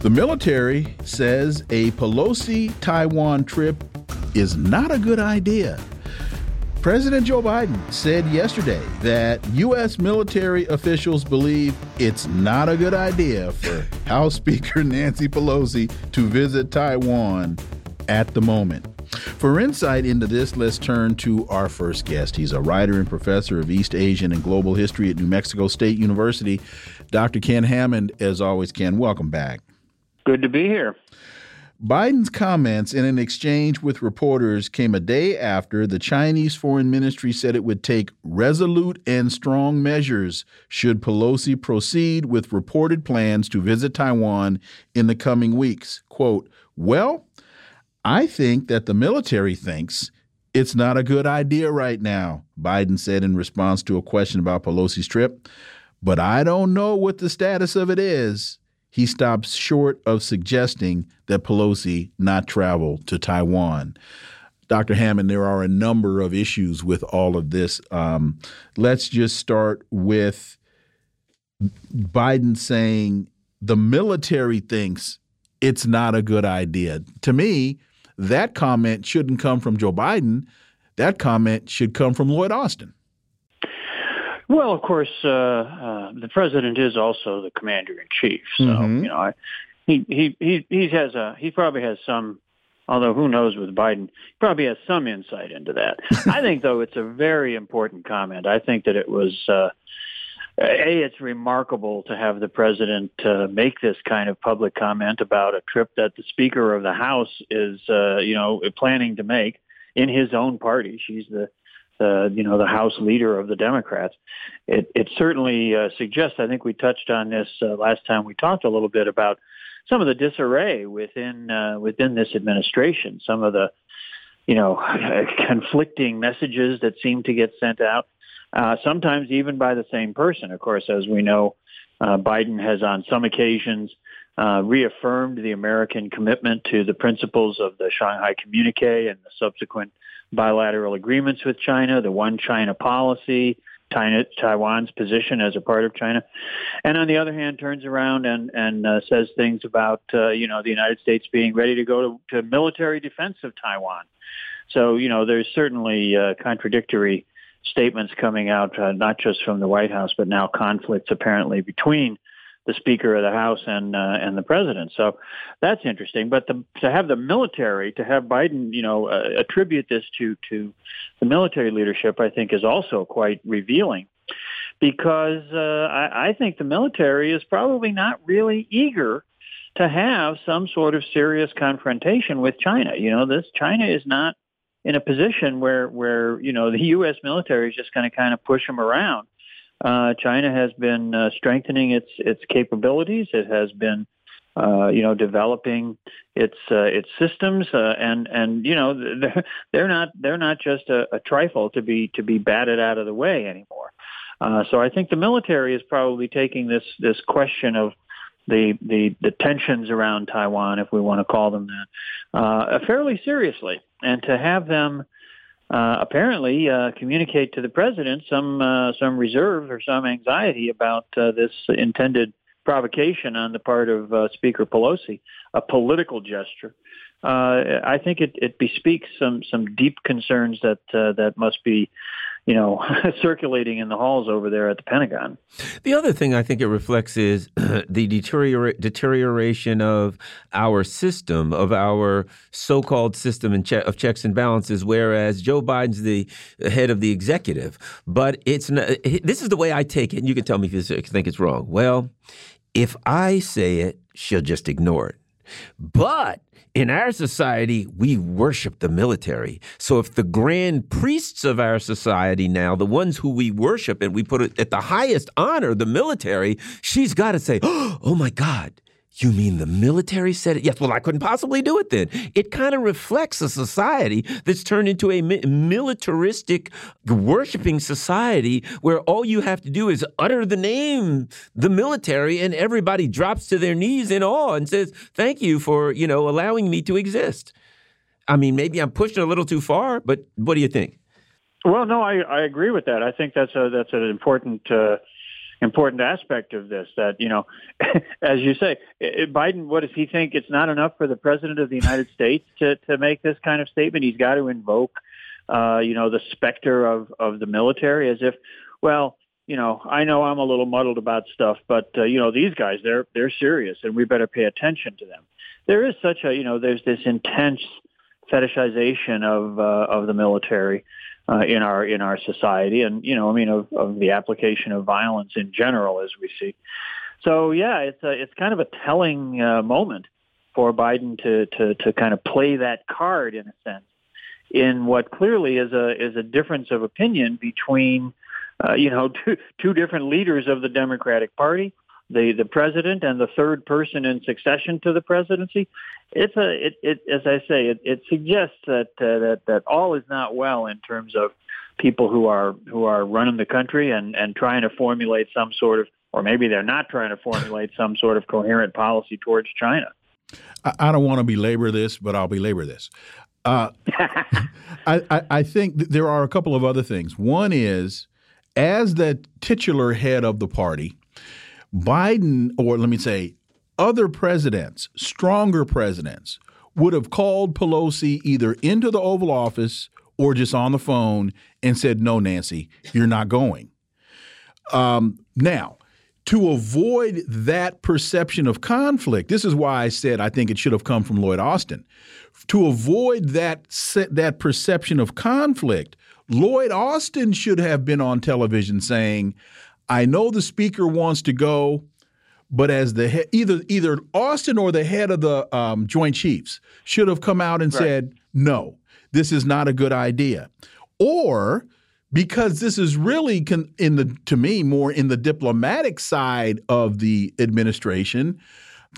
The military says a Pelosi Taiwan trip is not a good idea. President Joe Biden said yesterday that U.S. military officials believe it's not a good idea for House Speaker Nancy Pelosi to visit Taiwan at the moment. For insight into this, let's turn to our first guest. He's a writer and professor of East Asian and Global History at New Mexico State University. Dr. Ken Hammond, as always, Ken, welcome back. Good to be here. Biden's comments in an exchange with reporters came a day after the Chinese Foreign Ministry said it would take resolute and strong measures should Pelosi proceed with reported plans to visit Taiwan in the coming weeks. Quote, Well, I think that the military thinks it's not a good idea right now, Biden said in response to a question about Pelosi's trip. But I don't know what the status of it is he stops short of suggesting that Pelosi not travel to Taiwan. Dr. Hammond, there are a number of issues with all of this. Um, let's just start with Biden saying the military thinks it's not a good idea. To me, that comment shouldn't come from Joe Biden. That comment should come from Lloyd Austin. Well, of course, uh, uh, the president is also the commander in chief. So mm-hmm. you know, I, he he he he has a he probably has some. Although who knows with Biden, he probably has some insight into that. I think though it's a very important comment. I think that it was. Uh, a, it's remarkable to have the president uh, make this kind of public comment about a trip that the Speaker of the House is, uh, you know, planning to make in his own party. She's the uh, you know, the House leader of the Democrats. It, it certainly uh, suggests. I think we touched on this uh, last time we talked a little bit about some of the disarray within uh, within this administration. Some of the, you know, conflicting messages that seem to get sent out. Uh, sometimes even by the same person. Of course, as we know, uh, Biden has on some occasions uh, reaffirmed the American commitment to the principles of the Shanghai Communique and the subsequent bilateral agreements with China, the one China policy, China, Taiwan's position as a part of China, and on the other hand, turns around and and uh, says things about uh, you know the United States being ready to go to, to military defense of Taiwan. So you know there's certainly uh, contradictory statements coming out, uh, not just from the White House, but now conflicts apparently between the Speaker of the House and uh, and the President. So that's interesting. But the, to have the military, to have Biden, you know, uh, attribute this to to the military leadership, I think is also quite revealing. Because uh, I, I think the military is probably not really eager to have some sort of serious confrontation with China. You know, this China is not in a position where where you know the U.S. military is just going to kind of push them around uh, China has been uh, strengthening its its capabilities. It has been, uh, you know, developing its uh, its systems, uh, and and you know they're, they're not they're not just a, a trifle to be to be batted out of the way anymore. So I think the military is probably taking this this question of the the, the tensions around Taiwan, if we want to call them that, fairly seriously, and to have them uh, apparently uh, communicate to the president some uh, some reserve or some anxiety about uh, this intended provocation on the part of uh, Speaker Pelosi, a political gesture. I think it, it bespeaks some some deep concerns that that must be you know, circulating in the halls over there at the Pentagon. The other thing I think it reflects is the deteriora deterioration of our system, of our so-called system che of checks and balances. Whereas Joe Biden's the head of the executive, but it's not, this is the way I take it. And you can tell me if you think it's wrong. Well, if I say it, she'll just ignore it. But in our society, we worship the military. So if the grand priests of our society now, the ones who we worship and we put at the highest honor, the military, she's got to say, oh my God, You mean the military said it? Yes. Well, I couldn't possibly do it then. It kind of reflects a society that's turned into a militaristic, worshiping society where all you have to do is utter the name, the military, and everybody drops to their knees in awe and says, "Thank you for you know allowing me to exist." I mean, maybe I'm pushing a little too far, but what do you think? Well, no, I, I agree with that. I think that's a that's an important uh, important aspect of this. That you know, as you say, Biden. What does he think? It's not enough for the president of the United States to to make this kind of statement. He's got to invoke, uh, you know, the specter of of the military, as if, well, you know, I know I'm a little muddled about stuff, but uh, you know, these guys they're they're serious, and we better pay attention to them. There is such a you know, there's this intense fetishization of uh, of the military uh, in our in our society, and you know, I mean, of, of the application of violence in general, as we see. So yeah, it's a, it's kind of a telling uh, moment for Biden to to to kind of play that card in a sense, in what clearly is a is a difference of opinion between. Uh, you know, two, two different leaders of the Democratic Party, the the president and the third person in succession to the presidency. It's a it, it as I say it, it suggests that uh, that that all is not well in terms of people who are who are running the country and and trying to formulate some sort of or maybe they're not trying to formulate some sort of coherent policy towards China. I, I don't want to belabor this, but I'll belabor this. Uh, I, I, I think there are a couple of other things. One is, as the titular head of the party, Biden, or let me say, other presidents, stronger presidents, would have called Pelosi either into the Oval Office or just on the phone and said, No, Nancy, you're not going. Um, now, to avoid that perception of conflict, this is why I said I think it should have come from Lloyd Austin. To avoid that that perception of conflict, Lloyd Austin should have been on television saying, I know the speaker wants to go, but as the he- either either Austin or the head of the um, Joint Chiefs should have come out and right. said, "No, this is not a good idea," or because this is really in the to me more in the diplomatic side of the administration,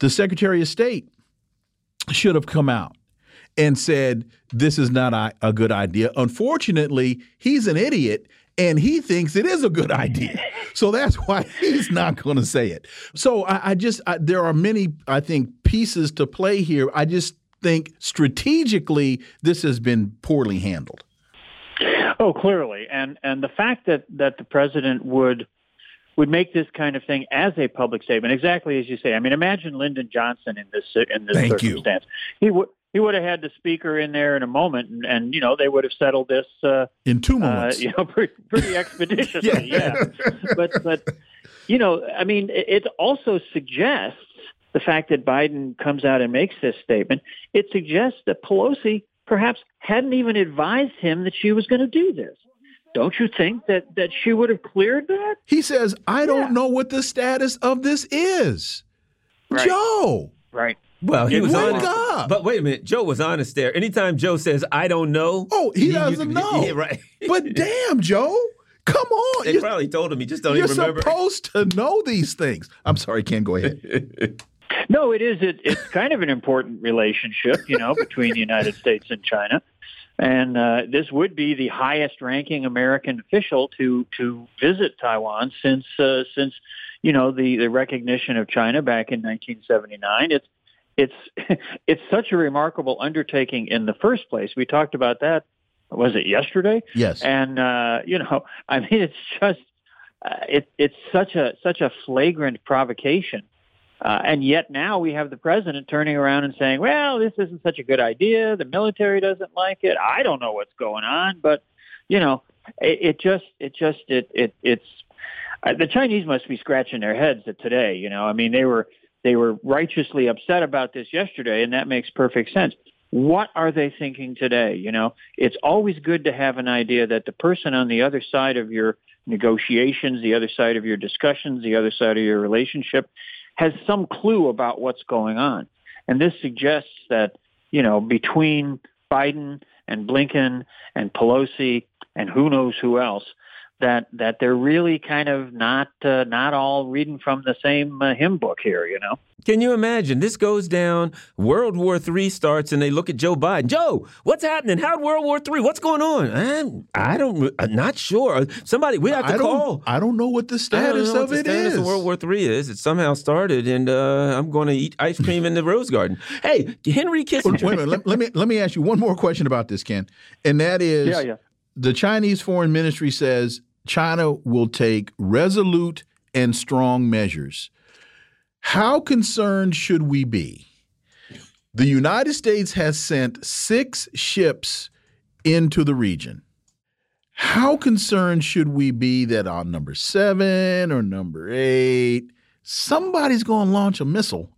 the Secretary of State should have come out and said this is not a, a good idea. Unfortunately, he's an idiot and he thinks it is a good idea. So that's why he's not going to say it. So I, I just I, there are many I think pieces to play here. I just think strategically this has been poorly handled. Oh, clearly, and and the fact that that the president would would make this kind of thing as a public statement, exactly as you say. I mean, imagine Lyndon Johnson in this in this Thank circumstance. You. He would he would have had the speaker in there in a moment, and, and you know they would have settled this uh, in two moments. Uh, you know, pretty, pretty expeditiously. yeah. yeah, but but you know, I mean, it also suggests the fact that Biden comes out and makes this statement. It suggests that Pelosi perhaps hadn't even advised him that she was going to do this. Don't you think that that she would have cleared that? He says, "I don't know what the status of this is." Right. Joe. Right. Well, he was honest. Up. But wait a minute, Joe was honest there. Anytime Joe says, "I don't know," oh, he, he doesn't you, know. Yeah, right. but damn, Joe, come on. They you're, probably told him. He just don't even remember. You're supposed to know these things. I'm sorry, Ken. Go ahead. no, it is. It, it's kind of an important relationship, you know, between the United States and China. And uh, this would be the highest-ranking American official to to visit Taiwan since uh, since you know the the recognition of China back in 1979. It's it's it's such a remarkable undertaking in the first place. We talked about that. Was it yesterday? Yes. And uh, you know, I mean, it's just uh, it, it's such a such a flagrant provocation. Uh, and yet now we have the president turning around and saying, "Well, this isn't such a good idea. The military doesn't like it. I don't know what's going on, but you know, it, it just, it just, it, it, it's uh, the Chinese must be scratching their heads at today. You know, I mean, they were they were righteously upset about this yesterday, and that makes perfect sense. What are they thinking today? You know, it's always good to have an idea that the person on the other side of your negotiations, the other side of your discussions, the other side of your relationship has some clue about what's going on. And this suggests that, you know, between Biden and Blinken and Pelosi and who knows who else, that that they're really kind of not uh, not all reading from the same uh, hymn book here. You know. Can you imagine? This goes down. World War III starts, and they look at Joe Biden. Joe, what's happening? How World War III? What's going on? I'm, I don't. I'm not sure. Somebody we have to I call. I don't know what the status of it status is. Of World War III is. It somehow started, and uh, I'm going to eat ice cream in the Rose Garden. Hey, Henry Kissinger. Wait a minute. Let, let, me let me ask you one more question about this, Ken, and that is, yeah, yeah. the Chinese Foreign Ministry says China will take resolute and strong measures. How concerned should we be? The United States has sent six ships into the region. How concerned should we be that on number seven or number eight, somebody's going to launch a missile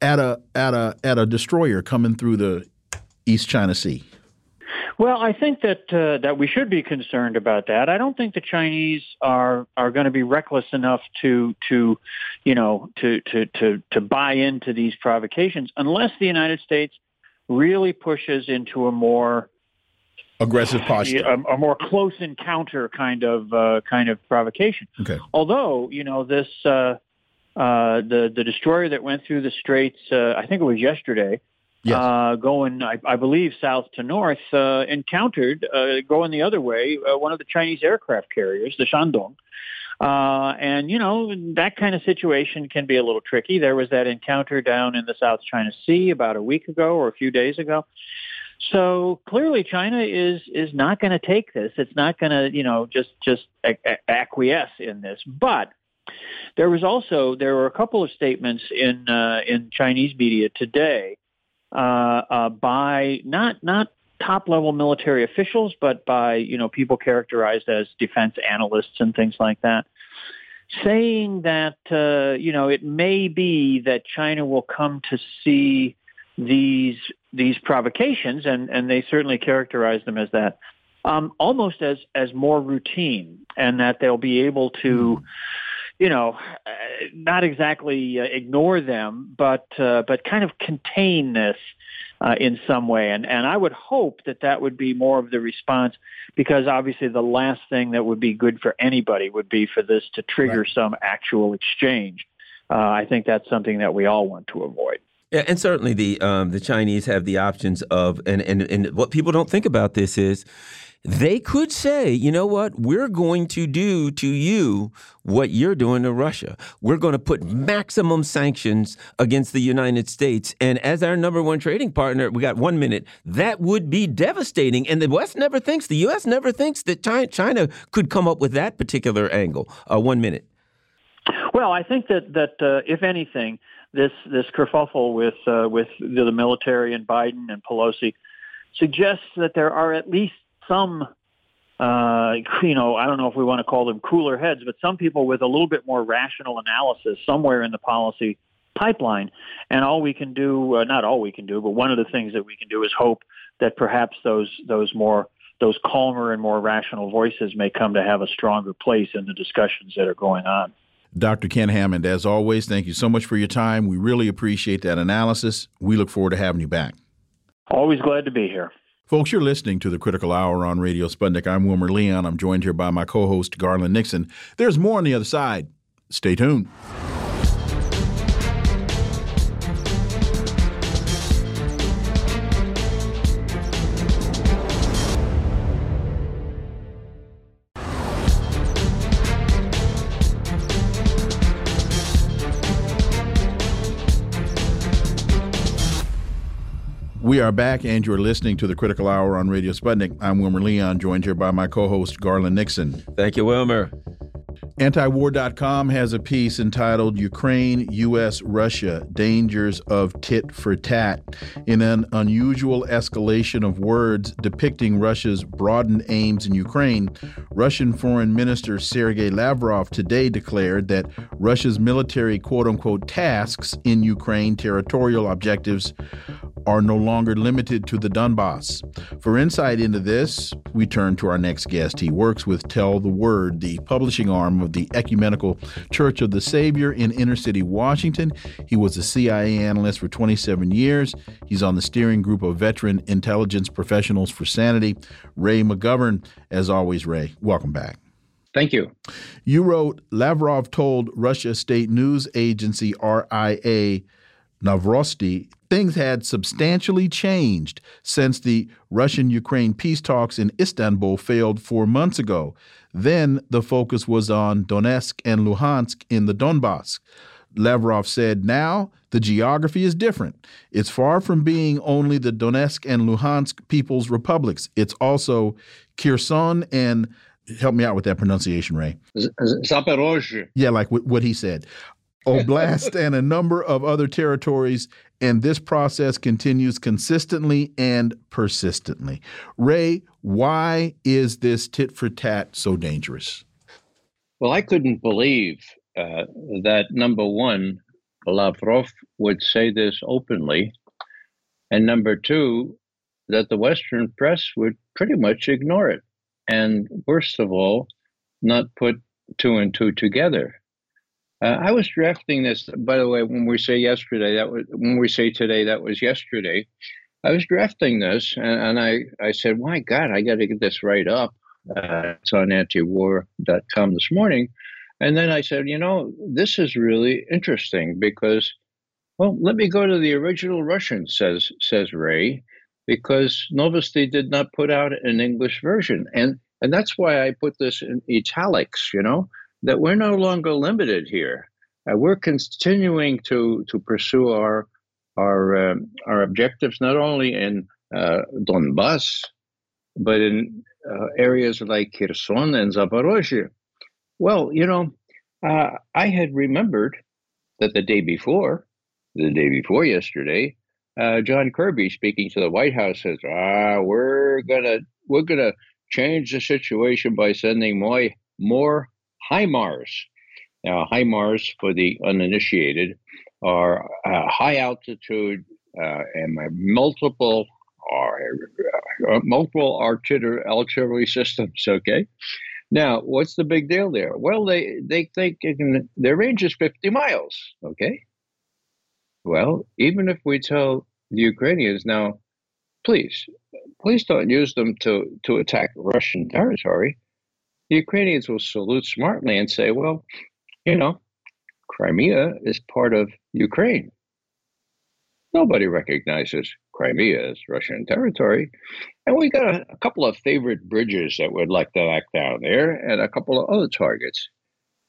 at a at a at a destroyer coming through the East China Sea? Well, I think that uh, that we should be concerned about that. I don't think the Chinese are are going to be reckless enough to to you know to to to to buy into these provocations unless the United States really pushes into a more aggressive posture, a, a more close encounter kind of uh, kind of provocation. Okay. Although you know this uh, uh, the the destroyer that went through the straits, uh, I think it was yesterday. Yes. Uh, going, I, I believe, south to north, uh, encountered uh, going the other way uh, one of the Chinese aircraft carriers, the Shandong. Uh, and you know that kind of situation can be a little tricky. There was that encounter down in the South China Sea about a week ago or a few days ago. So clearly, China is is not going to take this. It's not going to you know just just acquiesce in this. But there was also there were a couple of statements in uh, in Chinese media today by not not top level military officials, but by you know people characterized as defense analysts and things like that, saying that uh, you know it may be that China will come to see these these provocations, and and they certainly characterize them as that, um, almost as as more routine, and that they'll be able to. Mm you know, uh, not exactly uh, ignore them, but uh, but kind of contain this uh, in some way. And and I would hope that that would be more of the response, because obviously the last thing that would be good for anybody would be for this to trigger right. some actual exchange. Uh, I think that's something that we all want to avoid. And certainly the um, the Chinese have the options of, and, and and what people don't think about this is they could say, you know what, we're going to do to you what you're doing to Russia. We're going to put maximum sanctions against the United States. And as our number one trading partner, we got one minute, that would be devastating. And the West never thinks, the U.S. never thinks that China could come up with that particular angle. Uh, one minute. Well, I think that, that uh, if anything, this, this kerfuffle with, uh, with the military and Biden and Pelosi suggests that there are at least some, uh, you know, I don't know if we want to call them cooler heads, but some people with a little bit more rational analysis somewhere in the policy pipeline. And all we can do, uh, not all we can do, but one of the things that we can do is hope that perhaps those those more those calmer and more rational voices may come to have a stronger place in the discussions that are going on. Dr. Ken Hammond, as always, thank you so much for your time. We really appreciate that analysis. We look forward to having you back. Always glad to be here. Folks, you're listening to the Critical Hour on Radio Sputnik. I'm Wilmer Leon. I'm joined here by my co host, Garland Nixon. There's more on the other side. Stay tuned. We are back, and you're listening to the Critical Hour on Radio Sputnik. I'm Wilmer Leon, joined here by my co host, Garland Nixon. Thank you, Wilmer. Antiwar.com has a piece entitled Ukraine, U.S., Russia Dangers of Tit for Tat in an unusual escalation of words depicting Russia's broadened aims in Ukraine. Russian Foreign Minister Sergei Lavrov today declared that Russia's military quote unquote tasks in Ukraine, territorial objectives, are no longer limited to the Donbass. For insight into this, we turn to our next guest. He works with Tell the Word, the publishing arm of the Ecumenical Church of the Savior in inner city Washington. He was a CIA analyst for 27 years. He's on the steering group of veteran intelligence professionals for sanity. Ray McGovern, as always, Ray, welcome back. Thank you. You wrote Lavrov told Russia state news agency RIA Novosti things had substantially changed since the Russian Ukraine peace talks in Istanbul failed four months ago. Then the focus was on Donetsk and Luhansk in the Donbass. Lavrov said now the geography is different. It's far from being only the Donetsk and Luhansk People's Republics. It's also Kherson and help me out with that pronunciation, Ray. Zaporozhye. Yeah, like what he said. Oblast and a number of other territories, and this process continues consistently and persistently. Ray, why is this tit for tat so dangerous? Well, I couldn't believe uh, that number one, Lavrov would say this openly, and number two, that the Western press would pretty much ignore it, and worst of all, not put two and two together. Uh, I was drafting this, by the way. When we say yesterday, that was when we say today, that was yesterday. I was drafting this, and, and I, I said, "My God, I got to get this right up." Uh, it's on antiwar.com this morning, and then I said, "You know, this is really interesting because, well, let me go to the original Russian," says says Ray, because Novosti did not put out an English version, and and that's why I put this in italics. You know that we're no longer limited here. Uh, we're continuing to to pursue our our um, our objectives not only in uh, Donbass, but in uh, areas like Kherson and Zaporozhye. Well, you know, uh, I had remembered that the day before, the day before yesterday, uh, John Kirby speaking to the White House says, "Ah, we're gonna we're gonna change the situation by sending more more HIMARS. Now, HIMARS, for the uninitiated, are uh, high altitude uh, and multiple uh, multiple artillery, artillery systems. Okay. Now, what's the big deal there? Well, they they think can, their range is 50 miles. Okay. Well, even if we tell the Ukrainians now, please, please don't use them to to attack Russian territory the Ukrainians will salute smartly and say, well, you know, Crimea is part of Ukraine. Nobody recognizes Crimea as Russian territory. And we got a, a, couple of favorite bridges that we'd like to knock down there and a couple of other targets.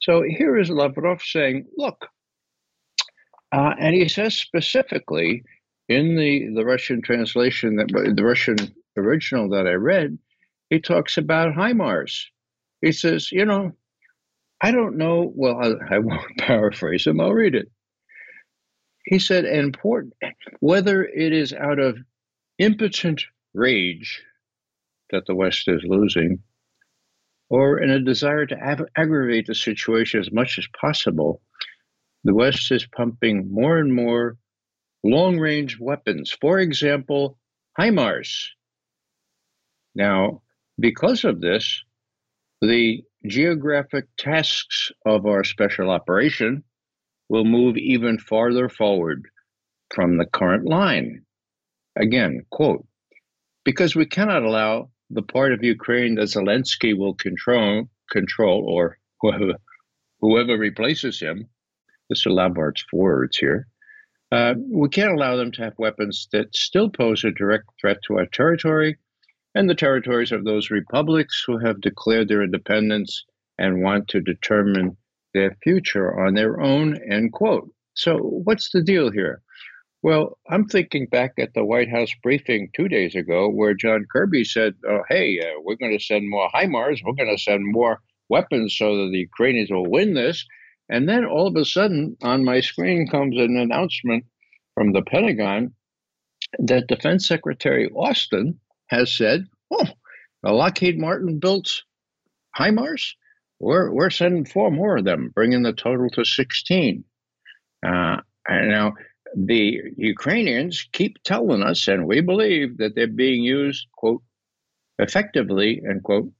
So here is Lavrov saying, look, uh, and he says specifically in the, the Russian translation, that the Russian original that I read, he talks about HIMARS. He says, You know, I don't know. Well, I, I won't paraphrase him, I'll read it. He said, important, whether it is out of impotent rage that the West is losing, or in a desire to ag- aggravate the situation as much as possible, the West is pumping more and more long range weapons. For example, HIMARS. Now, because of this, the geographic tasks of our special operation will move even farther forward from the current line. Again, quote, because we cannot allow the part of Ukraine that Zelensky will control, control or whoever, whoever replaces him, Mr. Lavrov's words here, uh, we can't allow them to have weapons that still pose a direct threat to our territory and the territories of those republics who have declared their independence and want to determine their future on their own, end quote. So, what's the deal here? Well, I'm thinking back at the White House briefing two days ago where John Kirby said, oh, hey, uh, we're going to send more HIMARS, we're going to send more weapons so that the Ukrainians will win this. And then all of a sudden, on my screen comes an announcement from the Pentagon that Defense Secretary Austin has said, "Oh, Lockheed Martin built HIMARS. We're we're sending four more of them, bringing the total to 16." Uh, and now the Ukrainians keep telling us, and we believe that they're being used, quote, effectively, end quote,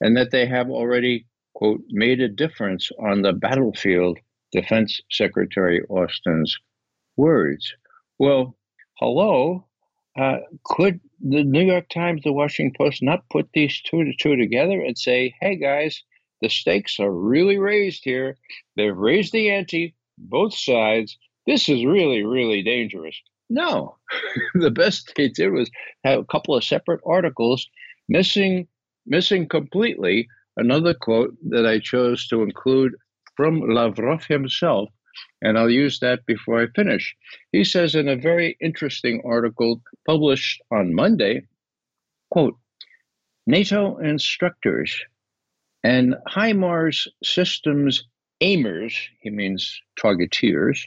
and that they have already, quote, made a difference on the battlefield, Defense Secretary Austin's words. Well, hello, uh, could the New York Times, the Washington Post not put these two to two together and say, hey guys, the stakes are really raised here. They've raised the ante, both sides. This is really, really dangerous. No, the best they did was have a couple of separate articles missing, missing completely another quote that I chose to include from Lavrov himself, and I'll use that before I finish. He says in a very interesting article published on Monday, quote, NATO instructors and HIMARS systems aimers, he means targeteers,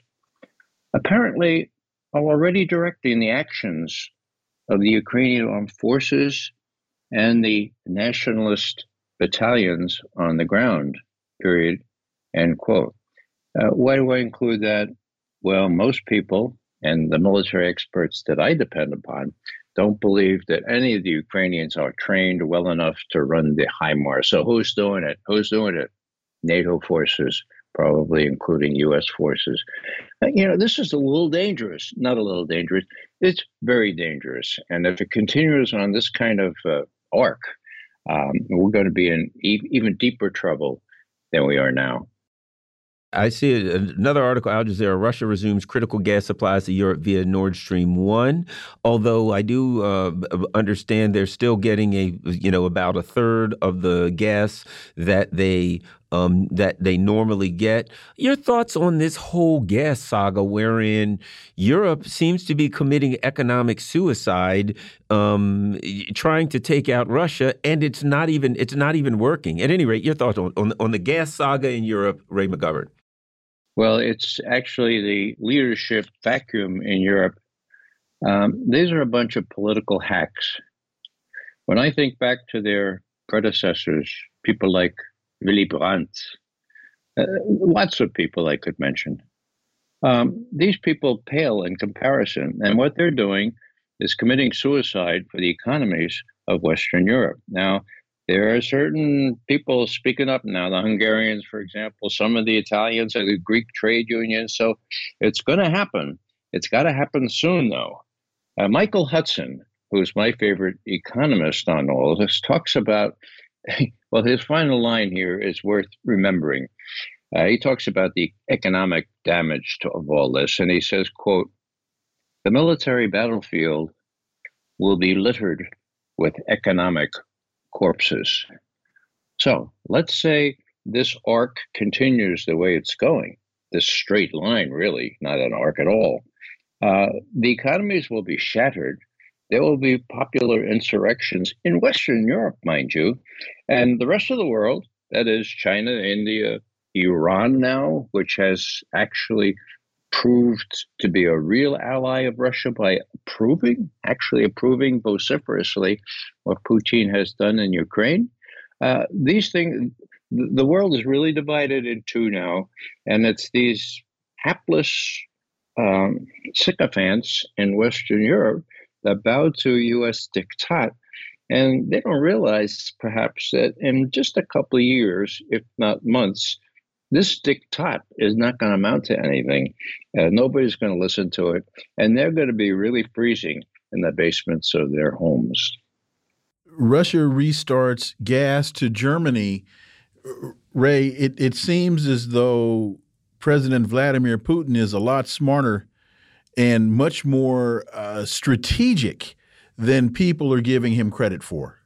apparently are already directing the actions of the Ukrainian armed forces and the nationalist battalions on the ground, period, end quote. Uh, why do I include that? Well, most people and the military experts that I depend upon don't believe that any of the Ukrainians are trained well enough to run the HIMARS. So who's doing it? Who's doing it? NATO forces, probably including U.S. forces. Uh, you know, this is a little dangerous. Not a little dangerous. It's very dangerous. And if it continues on this kind of uh, arc, um, we're going to be in e even deeper trouble than we are now. I see another article, Al Jazeera, Russia resumes critical gas supplies to Europe via Nord Stream 1. Although I do uh, understand they're still getting a, you know, about a third of the gas that they um, that they normally get. Your thoughts on this whole gas saga, wherein Europe seems to be committing economic suicide, um, trying to take out Russia, and it's not even it's not even working. At any rate, your thoughts on on, on the gas saga in Europe, Ray McGovern. Well, it's actually the leadership vacuum in Europe. Um, these are a bunch of political hacks. When I think back to their predecessors, people like Willy Brandt, uh, lots of people I could mention. Um, these people pale in comparison, and what they're doing is committing suicide for the economies of Western Europe. Now, there are certain people speaking up now, the Hungarians, for example, some of the Italians, the Greek trade unions. So it's going to happen. It's got to happen soon, though. Uh, Michael Hudson, who's my favorite economist on all this, talks about, well, his final line here is worth remembering. Uh, he talks about the economic damage to, of all this, and he says, quote, the military battlefield will be littered with economic corpses. So let's say this arc continues the way it's going, this straight line, really, not an arc at all. Uh, the economies will be shattered. There will be popular insurrections in Western Europe, mind you, and the rest of the world, that is China, India, Iran now, which has actually proved to be a real ally of Russia by approving, actually approving vociferously what Putin has done in Ukraine. Uh, these things, the world is really divided in two now, and it's these hapless um, sycophants in Western Europe that bow to U.S. diktat, and they don't realize perhaps that in just a couple of years, if not months, this diktat is not going to amount to anything. Uh, nobody's going to listen to it. And they're going to be really freezing in the basements of their homes. Russia restarts gas to Germany. Ray, it, it seems as though President Vladimir Putin is a lot smarter and much more uh, strategic than people are giving him credit for.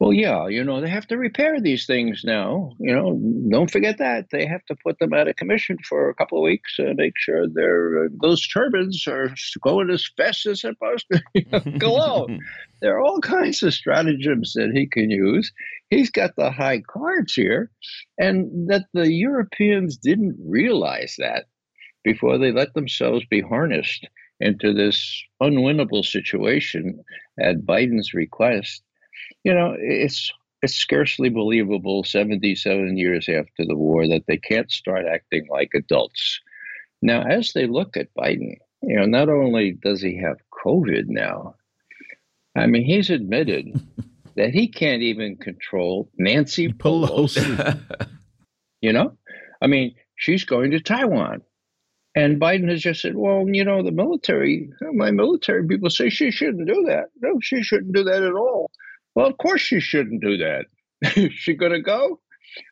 Well, yeah, you know, they have to repair these things now. You know, don't forget that. They have to put them out of commission for a couple of weeks and make sure their those turbines are going as fast as they're supposed to go out. there are all kinds of stratagems that he can use. He's got the high cards here, and that the Europeans didn't realize that before they let themselves be harnessed into this unwinnable situation at Biden's request you know, it's it's scarcely believable 77 years after the war that they can't start acting like adults. Now, as they look at Biden, you know, not only does he have COVID now, I mean, he's admitted that he can't even control Nancy Pelosi. you know, I mean, she's going to Taiwan. And Biden has just said, well, you know, the military, my military people say she shouldn't do that. No, she shouldn't do that at all. Well, of course she shouldn't do that. Is she going to go?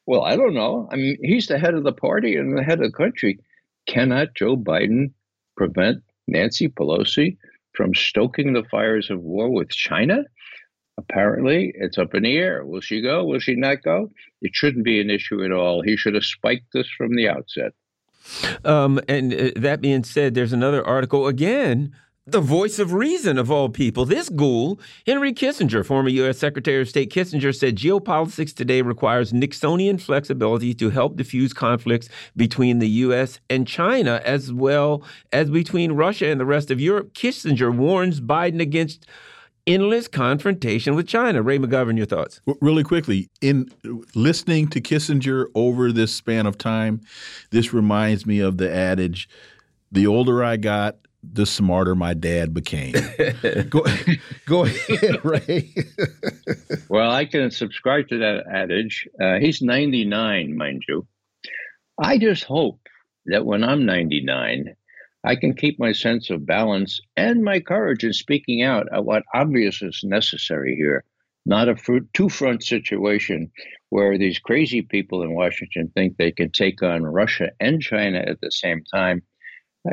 Well, I don't know. I mean, he's the head of the party and the head of the country. Cannot Joe Biden prevent Nancy Pelosi from stoking the fires of war with China? Apparently, it's up in the air. Will she go? Will she not go? It shouldn't be an issue at all. He should have spiked this from the outset. Um, and uh, that being said, there's another article again the voice of reason of all people. This ghoul, Henry Kissinger, former U.S. Secretary of State Kissinger, said geopolitics today requires Nixonian flexibility to help diffuse conflicts between the U.S. and China, as well as between Russia and the rest of Europe. Kissinger warns Biden against endless confrontation with China. Ray McGovern, your thoughts? Really quickly, in listening to Kissinger over this span of time, this reminds me of the adage the older I got, the smarter my dad became. go, go ahead, Ray. well, I can subscribe to that adage. Uh, he's 99, mind you. I just hope that when I'm 99, I can keep my sense of balance and my courage in speaking out at what obvious is necessary here, not a two front situation where these crazy people in Washington think they can take on Russia and China at the same time.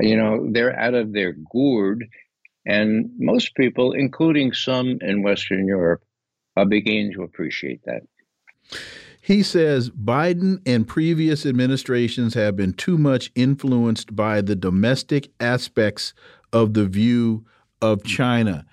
You know, they're out of their gourd. And most people, including some in Western Europe, are beginning to appreciate that. He says Biden and previous administrations have been too much influenced by the domestic aspects of the view of China.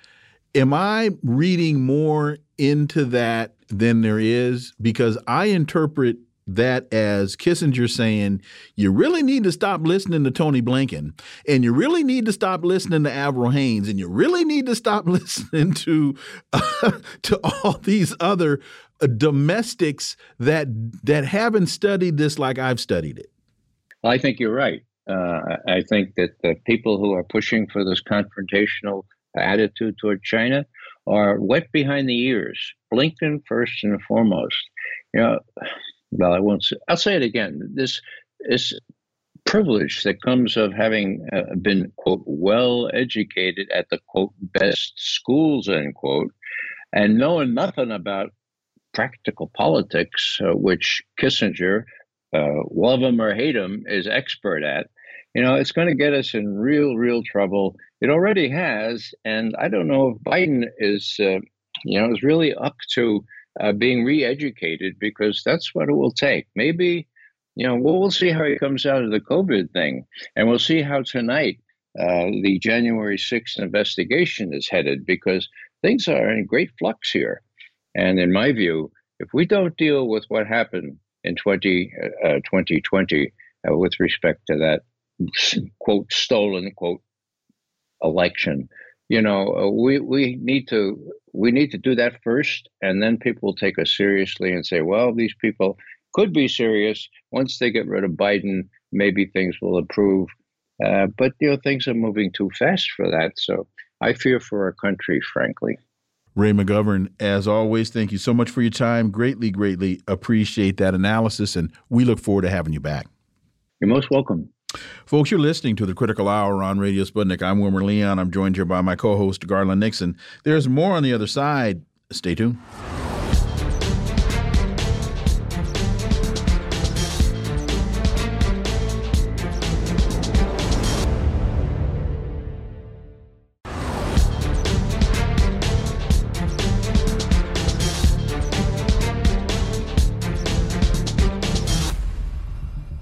Am I reading more into that than there is? Because I interpret that as Kissinger saying, you really need to stop listening to Tony Blinken, and you really need to stop listening to Avril Haines, and you really need to stop listening to uh, to all these other uh, domestics that that haven't studied this like I've studied it. I think you're right. Uh, I think that the people who are pushing for this confrontational attitude toward China are wet behind the ears. Blinken first and foremost. You know, well, I won't. Say, I'll say it again. This is privilege that comes of having uh, been quote well educated at the quote best schools end quote, and knowing nothing about practical politics, uh, which Kissinger, uh, love him or hate him, is expert at. You know, it's going to get us in real, real trouble. It already has, and I don't know if Biden is, uh, you know, is really up to uh, being re-educated because that's what it will take. Maybe, you know, we'll, we'll see how he comes out of the COVID thing, and we'll see how tonight uh, the January 6th investigation is headed because things are in great flux here. And in my view, if we don't deal with what happened in 20, uh, 2020 uh, with respect to that quote stolen quote election, you know, uh, we we need to we need to do that first, and then people will take us seriously and say, well, these people could be serious. Once they get rid of Biden, maybe things will improve. Uh, but you know, things are moving too fast for that. So I fear for our country, frankly. Ray McGovern, as always, thank you so much for your time. Greatly, greatly appreciate that analysis, and we look forward to having you back. You're most welcome. Folks, you're listening to the Critical Hour on Radio Sputnik. I'm Wilmer Leon. I'm joined here by my co host, Garland Nixon. There's more on the other side. Stay tuned.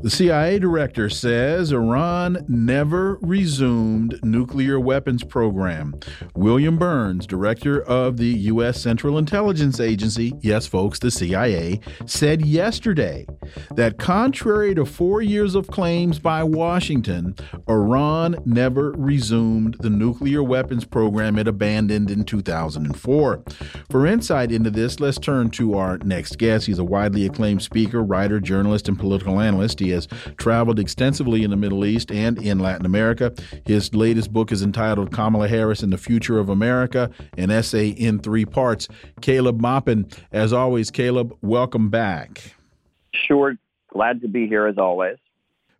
The CIA director says Iran never resumed nuclear weapons program. William Burns, director of the U.S. Central Intelligence Agency, yes, folks, the CIA, said yesterday that contrary to four years of claims by Washington, Iran never resumed the nuclear weapons program it abandoned in 2004. For insight into this, let's turn to our next guest. He's a widely acclaimed speaker, writer, journalist, and political analyst. He has traveled extensively in the Middle East and in Latin America. His latest book is entitled Kamala Harris and the Future of America, an essay in three parts. Caleb Maupin, as always, Caleb, welcome back. Sure. Glad to be here as always.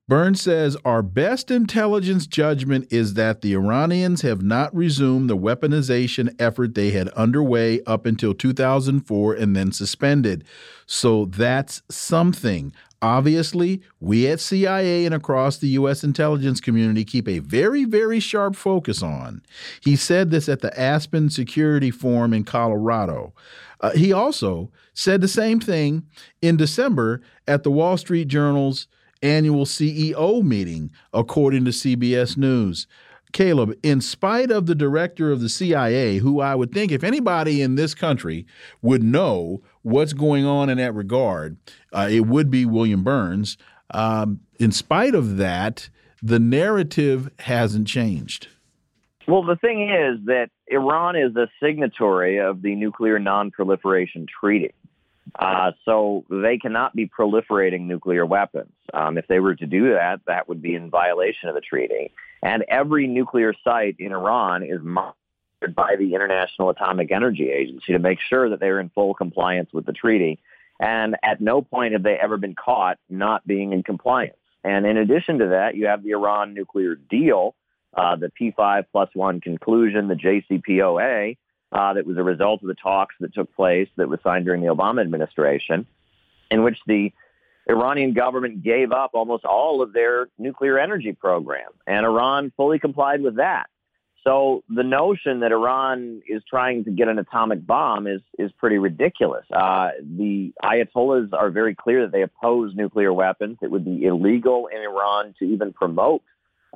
Burns says our best intelligence judgment is that the Iranians have not resumed the weaponization effort they had underway up until 2004 and then suspended. So that's something. Obviously, we at CIA and across the U.S. intelligence community keep a very, very sharp focus on. He said this at the Aspen Security Forum in Colorado. Uh, he also said the same thing in December at the Wall Street Journal's annual CEO meeting, according to CBS News. Caleb, in spite of the director of the CIA, who I would think if anybody in this country would know what's going on in that regard, uh, it would be William Burns. Um, in spite of that, the narrative hasn't changed. Well, the thing is that Iran is a signatory of the Nuclear Non-Proliferation Treaty. Uh, so they cannot be proliferating nuclear weapons. Um, if they were to do that, that would be in violation of the treaty. And every nuclear site in Iran is monitored by the International Atomic Energy Agency to make sure that they're in full compliance with the treaty. And at no point have they ever been caught not being in compliance. And in addition to that, you have the Iran nuclear deal, uh, the P5 plus one conclusion, the JCPOA, uh, that was a result of the talks that took place that was signed during the Obama administration, in which the Iranian government gave up almost all of their nuclear energy program, and Iran fully complied with that. So the notion that Iran is trying to get an atomic bomb is is pretty ridiculous. Uh, the Ayatollahs are very clear that they oppose nuclear weapons. It would be illegal in Iran to even promote,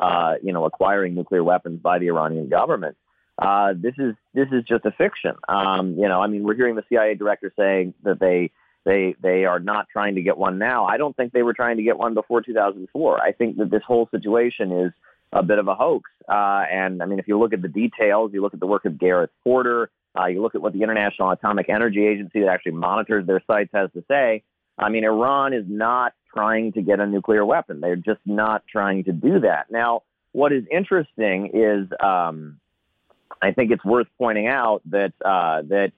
uh, you know, acquiring nuclear weapons by the Iranian government uh, this is this is just a fiction. Um, you know, I mean, we're hearing the CIA director saying that they they they are not trying to get one now. I don't think they were trying to get one before 2004. I think that this whole situation is a bit of a hoax. Uh, and I mean, if you look at the details, you look at the work of Gareth Porter, uh, you look at what the International Atomic Energy Agency that actually monitors their sites has to say. I mean, Iran is not trying to get a nuclear weapon. They're just not trying to do that. Now, what is interesting is um, I think it's worth pointing out that uh, that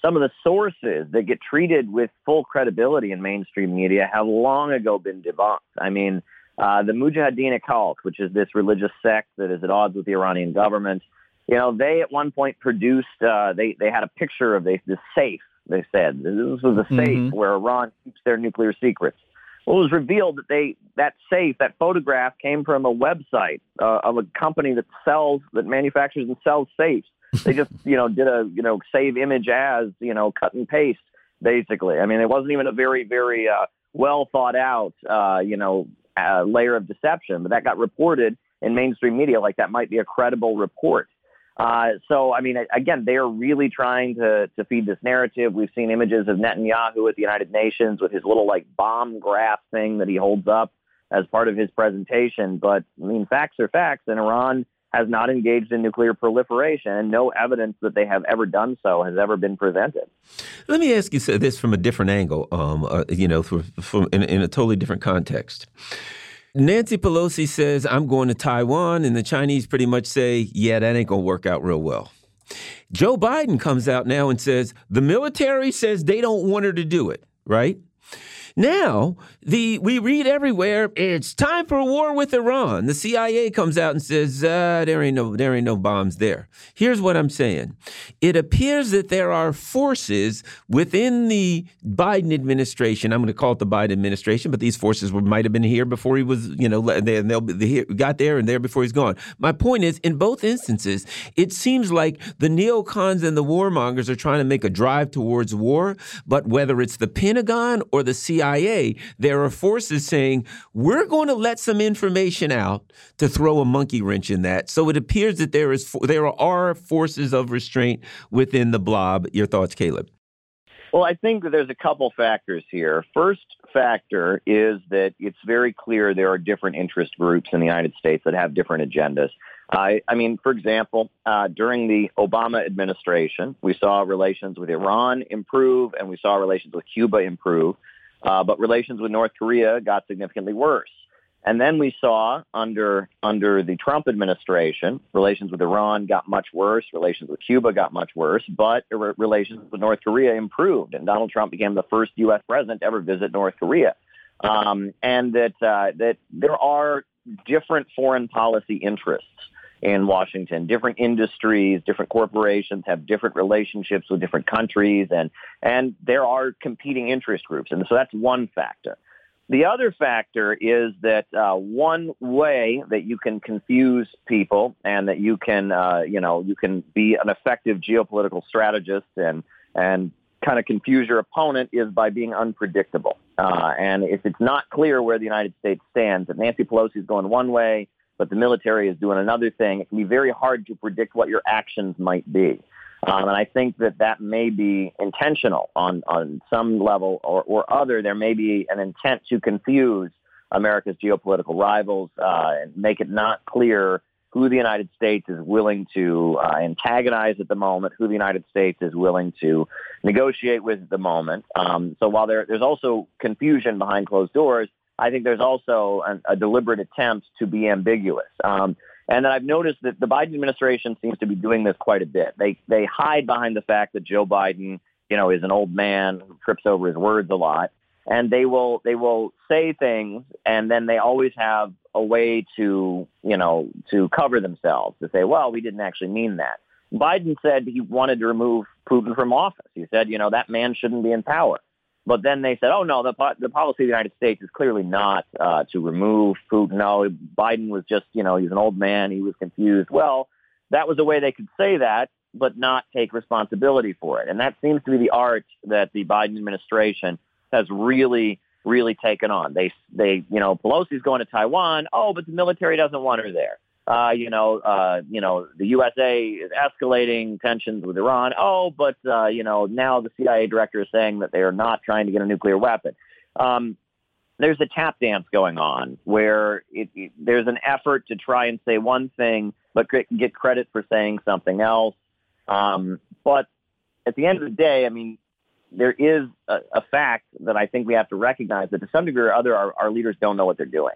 some of the sources that get treated with full credibility in mainstream media have long ago been debunked. I mean, uh, the Mujahideen cult, which is this religious sect that is at odds with the Iranian government, you know, they at one point produced, uh, they, they had a picture of this, this safe, they said. This was a safe mm-hmm. where Iran keeps their nuclear secrets. Well, it was revealed that they that safe, that photograph came from a website uh, of a company that sells, that manufactures and sells safes. They just, you know, did a, you know, save image as, you know, cut and paste, basically. I mean, it wasn't even a very, very uh, well thought out, uh, you know, uh, layer of deception, but that got reported in mainstream media like that might be a credible report. Uh, so, I mean, again, they are really trying to, to feed this narrative. We've seen images of Netanyahu at the United Nations with his little like bomb graph thing that he holds up as part of his presentation. But I mean, facts are facts, and Iran has not engaged in nuclear proliferation, no evidence that they have ever done so has ever been presented. Let me ask you this from a different angle, um, uh, you know, from, from in, in a totally different context. Nancy Pelosi says, I'm going to Taiwan, and the Chinese pretty much say, yeah, that ain't going to work out real well. Joe Biden comes out now and says, the military says they don't want her to do it, right? Now, the we read everywhere it's time for war with Iran. The CIA comes out and says uh, there ain't no there ain't no bombs there. Here's what I'm saying: it appears that there are forces within the Biden administration. I'm going to call it the Biden administration, but these forces were, might have been here before he was, you know, they, they'll they got there and there before he's gone. My point is, in both instances, it seems like the neocons and the warmongers are trying to make a drive towards war, but whether it's the Pentagon or the CIA CIA, there are forces saying, we're going to let some information out to throw a monkey wrench in that. So it appears that there is there are forces of restraint within the blob. Your thoughts, Caleb? Well, I think that there's a couple factors here. First factor is that it's very clear there are different interest groups in the United States that have different agendas. I, I mean, for example, uh, during the Obama administration, we saw relations with Iran improve and we saw relations with Cuba improve. Uh, but relations with North Korea got significantly worse. And then we saw under under the Trump administration, relations with Iran got much worse, relations with Cuba got much worse, but relations with North Korea improved, and Donald Trump became the first U.S. president to ever visit North Korea. um, and that uh, that there are different foreign policy interests in Washington. Different industries, different corporations have different relationships with different countries, and and there are competing interest groups, and so that's one factor. The other factor is that uh, one way that you can confuse people and that you can, uh, you know, you can be an effective geopolitical strategist and and kind of confuse your opponent is by being unpredictable. Uh, and if it's not clear where the United States stands, if Nancy Pelosi is going one way, but the military is doing another thing, it can be very hard to predict what your actions might be. Um, and I think that that may be intentional on, on some level or, or other. There may be an intent to confuse America's geopolitical rivals uh, and make it not clear who the United States is willing to uh, antagonize at the moment, who the United States is willing to negotiate with at the moment. Um, so while there, there's also confusion behind closed doors, I think there's also a, a deliberate attempt to be ambiguous. Um, and I've noticed that the Biden administration seems to be doing this quite a bit. They they hide behind the fact that Joe Biden, you know, is an old man who trips over his words a lot, and they will they will say things, and then they always have a way to you know to cover themselves to say, well, we didn't actually mean that. Biden said he wanted to remove Putin from office. He said, you know, that man shouldn't be in power. But then they said, oh, no, the, the policy of the United States is clearly not uh, to remove Putin. No, Biden was just, you know, he's an old man. He was confused. Well, that was a way they could say that, but not take responsibility for it. And that seems to be the art that the Biden administration has really, really taken on. They, they, you know, Pelosi's going to Taiwan. Oh, but the military doesn't want her there uh, you know, uh, you know, the USA is escalating tensions with Iran. Oh, but uh, you know, now the CIA director is saying that they are not trying to get a nuclear weapon. Um, there's a tap dance going on where it, it, there's an effort to try and say one thing, but get credit for saying something else. Um, but at the end of the day, I mean, there is a, a, fact that I think we have to recognize that to some degree or other, our, our leaders don't know what they're doing.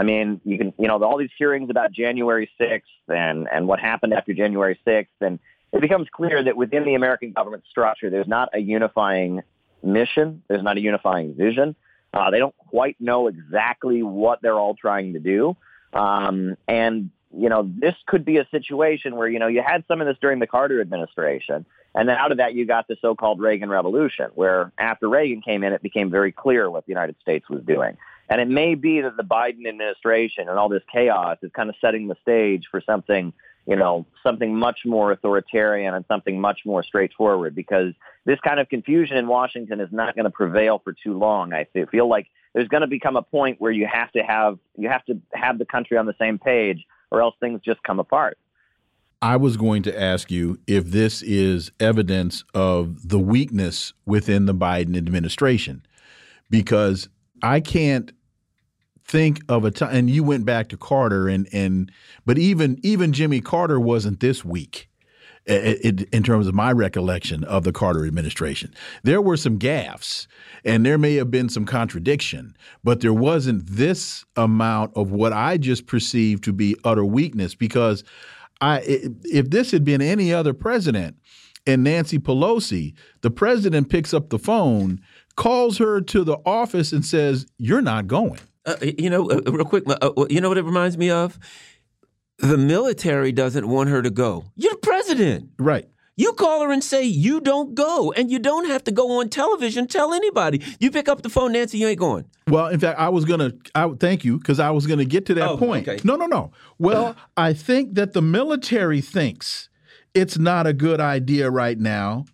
I mean, you can, you know, all these hearings about January 6th and, and what happened after January 6th. And it becomes clear that within the American government structure, there's not a unifying mission. There's not a unifying vision. Uh, they don't quite know exactly what they're all trying to do. Um, and, you know, this could be a situation where, you know, you had some of this during the Carter administration. And then out of that, you got the so-called Reagan Revolution, where after Reagan came in, it became very clear what the United States was doing. And it may be that the Biden administration and all this chaos is kind of setting the stage for something, you know, something much more authoritarian and something much more straightforward because this kind of confusion in Washington is not going to prevail for too long. I feel like there's going to become a point where you have to have, you have to have the country on the same page or else things just come apart. I was going to ask you if this is evidence of the weakness within the Biden administration, because I can't think of a time, and you went back to Carter, and and but even even Jimmy Carter wasn't this weak. in terms of my recollection of the Carter administration, there were some gaffes, and there may have been some contradiction, but there wasn't this amount of what I just perceived to be utter weakness. Because I, if this had been any other president, and Nancy Pelosi, the president picks up the phone, calls her to the office, and says, "You're not going." Uh, you know, uh, real quick, uh, you know what it reminds me of? The military doesn't want her to go. You're the president. Right. You call her and say you don't go, and you don't have to go on television. Tell anybody. You pick up the phone, Nancy. You ain't going. Well, in fact, I was gonna. I thank you because I was gonna get to that oh, point. Okay. No, no, no. Well, I think that the military thinks it's not a good idea right now,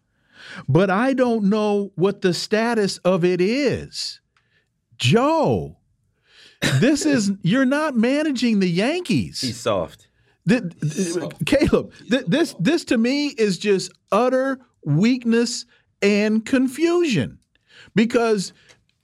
but I don't know what the status of it is. Joe, this is you're not managing the Yankees. He's soft. The, soft. Uh, Caleb, this this to me is just utter weakness and confusion because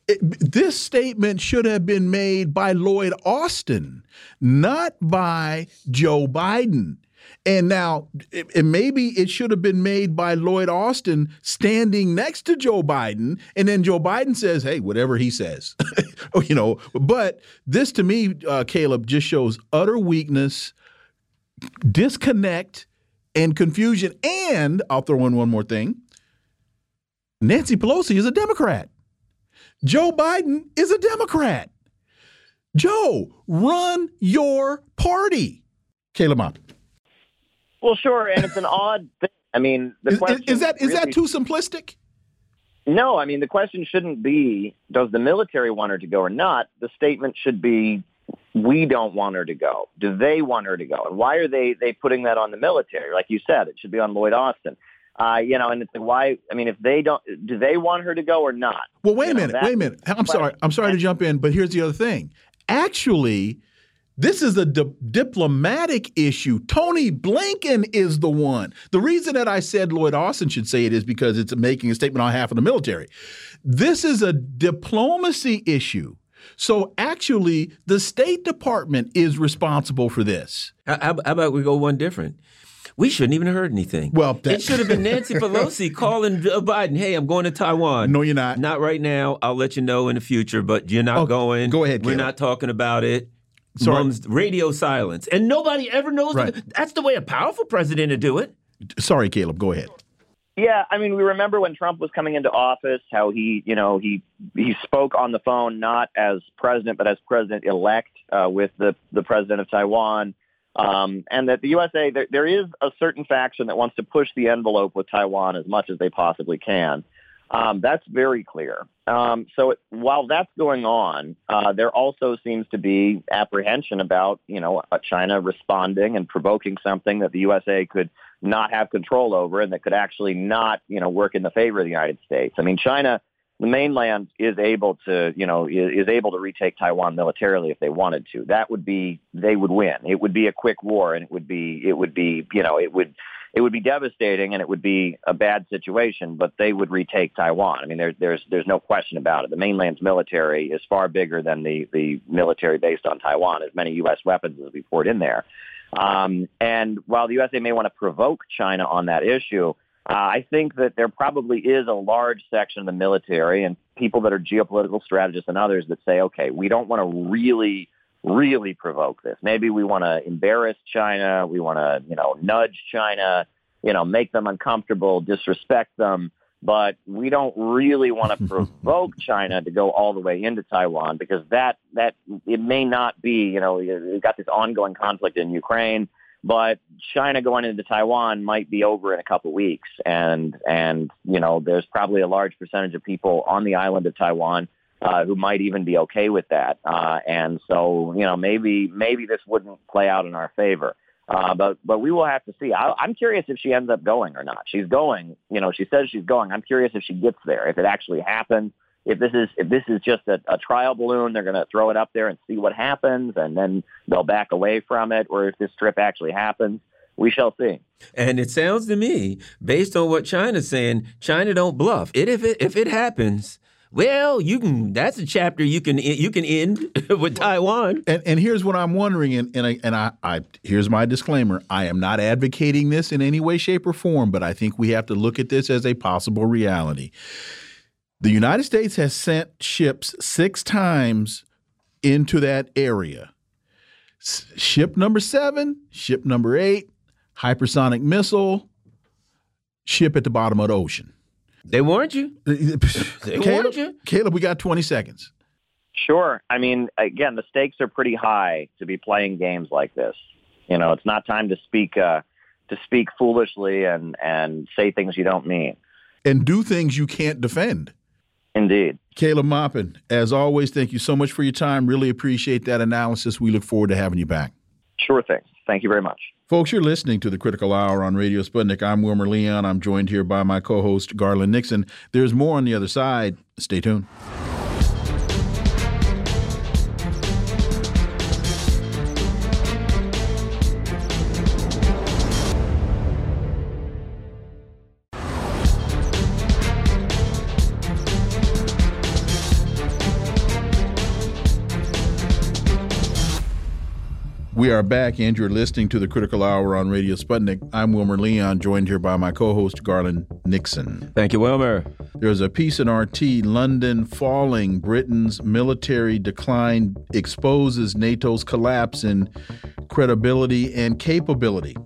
it, this statement should have been made by Lloyd Austin, not by Joe Biden. And now, it, maybe it should have been made by Lloyd Austin standing next to Joe Biden, and then Joe Biden says, "Hey, whatever he says," you know. But this, to me, uh, Caleb, just shows utter weakness, disconnect, and confusion. And I'll throw in one more thing: Nancy Pelosi is a Democrat. Joe Biden is a Democrat. Joe, run your party. Caleb Mott. Well, sure, and it's an odd thing. I mean, the is, question is that is really, that too simplistic? No, I mean the question shouldn't be does the military want her to go or not. The statement should be we don't want her to go. Do they want her to go? And why are they they putting that on the military? Like you said, it should be on Lloyd Austin. Uh, you know, and it's like why? I mean, if they don't, do they want her to go or not? Well, wait You a know, minute. that- Wait a minute. I'm sorry. I'm sorry to jump in, but here's the other thing. Actually, this is a di- diplomatic issue. Tony Blinken is the one. The reason that I said Lloyd Austin should say it is because it's making a statement on behalf of the military. This is a diplomacy issue. So actually, the State Department is responsible for this. How, how about we go one different? We shouldn't even have heard anything. Well, that- it should have been Nancy Pelosi calling Joe Biden. Hey, I'm going to Taiwan. No, you're not. Not right now. I'll let you know in the future, but you're not Oh, going. go ahead, We're Caleb. not talking about it. Sorry. Mom's radio silence, and nobody ever knows. Right. That's the way a powerful president to do it. Sorry, Caleb. Go ahead. Yeah, I mean, we remember when Trump was coming into office, how he, you know, he he spoke on the phone not as president but as president elect uh, with the the president of Taiwan, um, and that the USA there, there is a certain faction that wants to push the envelope with Taiwan as much as they possibly can. Um, that's very clear. Um, so it, while that's going on, uh, there also seems to be apprehension about, you know, uh, China responding and provoking something that the USA could not have control over and that could actually not, you know, work in the favor of the United States. I mean, China, the mainland is able to, you know, is, is able to retake Taiwan militarily if they wanted to. That would be, they would win. It would be a quick war and it would be, it would be, you know, it would, it would be devastating and it would be a bad situation, but they would retake Taiwan. I mean, there, there's there's no question about it. The mainland's military is far bigger than the the military based on Taiwan. As many U.S. weapons as we poured in there, um, and while the USA may want to provoke China on that issue, uh, I think that there probably is a large section of the military and people that are geopolitical strategists and others that say, okay, we don't want to really really provoke this. Maybe we want to embarrass China. We want to, you know, nudge China, you know, make them uncomfortable, disrespect them. But we don't really want to provoke China to go all the way into Taiwan because that that it may not be, you know, you've got this ongoing conflict in Ukraine, but China going into Taiwan might be over in a couple weeks, and and you know, there's probably a large percentage of people on the island of Taiwan uh, who might even be okay with that. Uh, and so, you know, maybe maybe this wouldn't play out in our favor. Uh, but but we will have to see. I, I'm curious if she ends up going or not. She's going. You know, she says she's going. I'm curious if she gets there. If it actually happens. If this is if this is just a, a trial balloon, they're going to throw it up there and see what happens, and then they'll back away from it. Or if this trip actually happens, we shall see. And it sounds to me, based on what China's saying, China don't bluff. It if it if it happens, well, you can. That's a chapter you can you can end with Taiwan. And, and here's what I'm wondering, and and, I, and I, I here's my disclaimer: I am not advocating this in any way, shape, or form, but I think we have to look at this as a possible reality. The United States has sent ships six times into that area. S- ship number seven, ship number eight, hypersonic missile, ship at the bottom of the ocean. They warned you. They warned Caleb, you. Caleb, we got 20 seconds. Sure. I mean, again, the stakes are pretty high to be playing games like this. You know, it's not time to speak uh, to speak foolishly and and say things you don't mean. And do things you can't defend. Indeed. Caleb Maupin, as always, thank you so much for your time. Really appreciate that analysis. We look forward to having you back. Sure thing. Thank you very much. Folks, you're listening to the Critical Hour on Radio Sputnik. I'm Wilmer Leon. I'm joined here by my co host, Garland Nixon. There's more on the other side. Stay tuned. We are back, and you're listening to the Critical Hour on Radio Sputnik. I'm Wilmer Leon, joined here by my co host, Garland Nixon. Thank you, Wilmer. There's a piece in RT London falling, Britain's military decline exposes NATO's collapse in credibility and capability.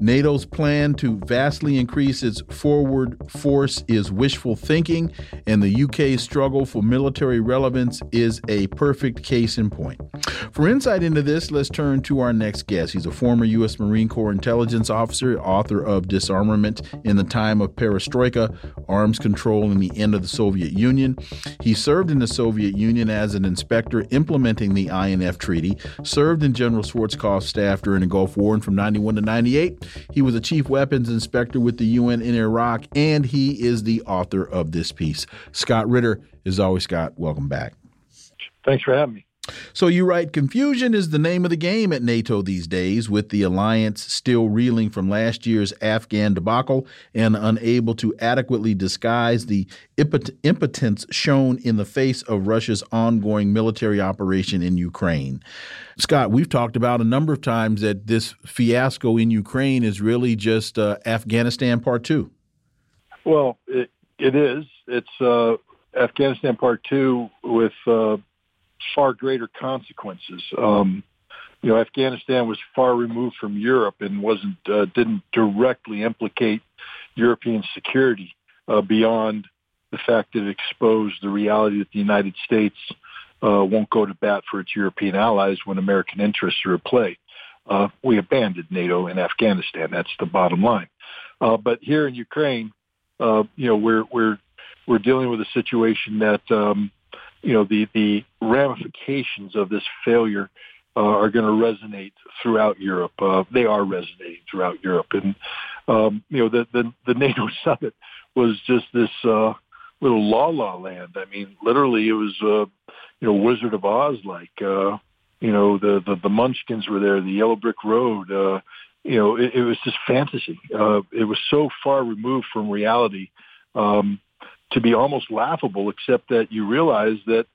NATO's plan to vastly increase its forward force is wishful thinking, and the UK's struggle for military relevance is a perfect case in point. For insight into this, let's turn to our next guest. He's a former U.S. Marine Corps intelligence officer, author of Disarmament in the Time of Perestroika, Arms Control and the End of the Soviet Union. He served in the Soviet Union as an inspector implementing the INF Treaty, served in General Schwarzkopf's staff during the Gulf War, and from 91 to 98, he was a chief weapons inspector with the UN in Iraq, and he is the author of this piece. Scott Ritter, as always, Scott, welcome back. Thanks for having me. So you write, confusion is the name of the game at NATO these days, with the alliance still reeling from last year's Afghan debacle and unable to adequately disguise the impotence shown in the face of Russia's ongoing military operation in Ukraine. Scott, we've talked about a number of times that this fiasco in Ukraine is really just uh, Afghanistan Part Two. Well, it, it is. It's uh, Afghanistan Part Two with. Uh, far greater consequences. Um, you know, Afghanistan was far removed from Europe and wasn't uh, didn't directly implicate European security uh, beyond the fact that it exposed the reality that the United States uh, won't go to bat for its European allies when American interests are at play. Uh, we abandoned NATO in Afghanistan. That's the bottom line. Uh, but here in Ukraine, uh, you know, we're we're we're dealing with a situation that um, you know, the, the ramifications of this failure uh, are going to resonate throughout Europe. Uh, they are resonating throughout Europe. And, um, you know, the, the, the NATO summit was just this uh, little la la land. I mean, literally it was, uh, you know, Wizard of Oz like. Uh, you know, the, the, the Munchkins were there, the Yellow Brick Road. Uh, you know, it, it was just fantasy. Uh, it was so far removed from reality. Um, to be almost laughable, except that you realize that,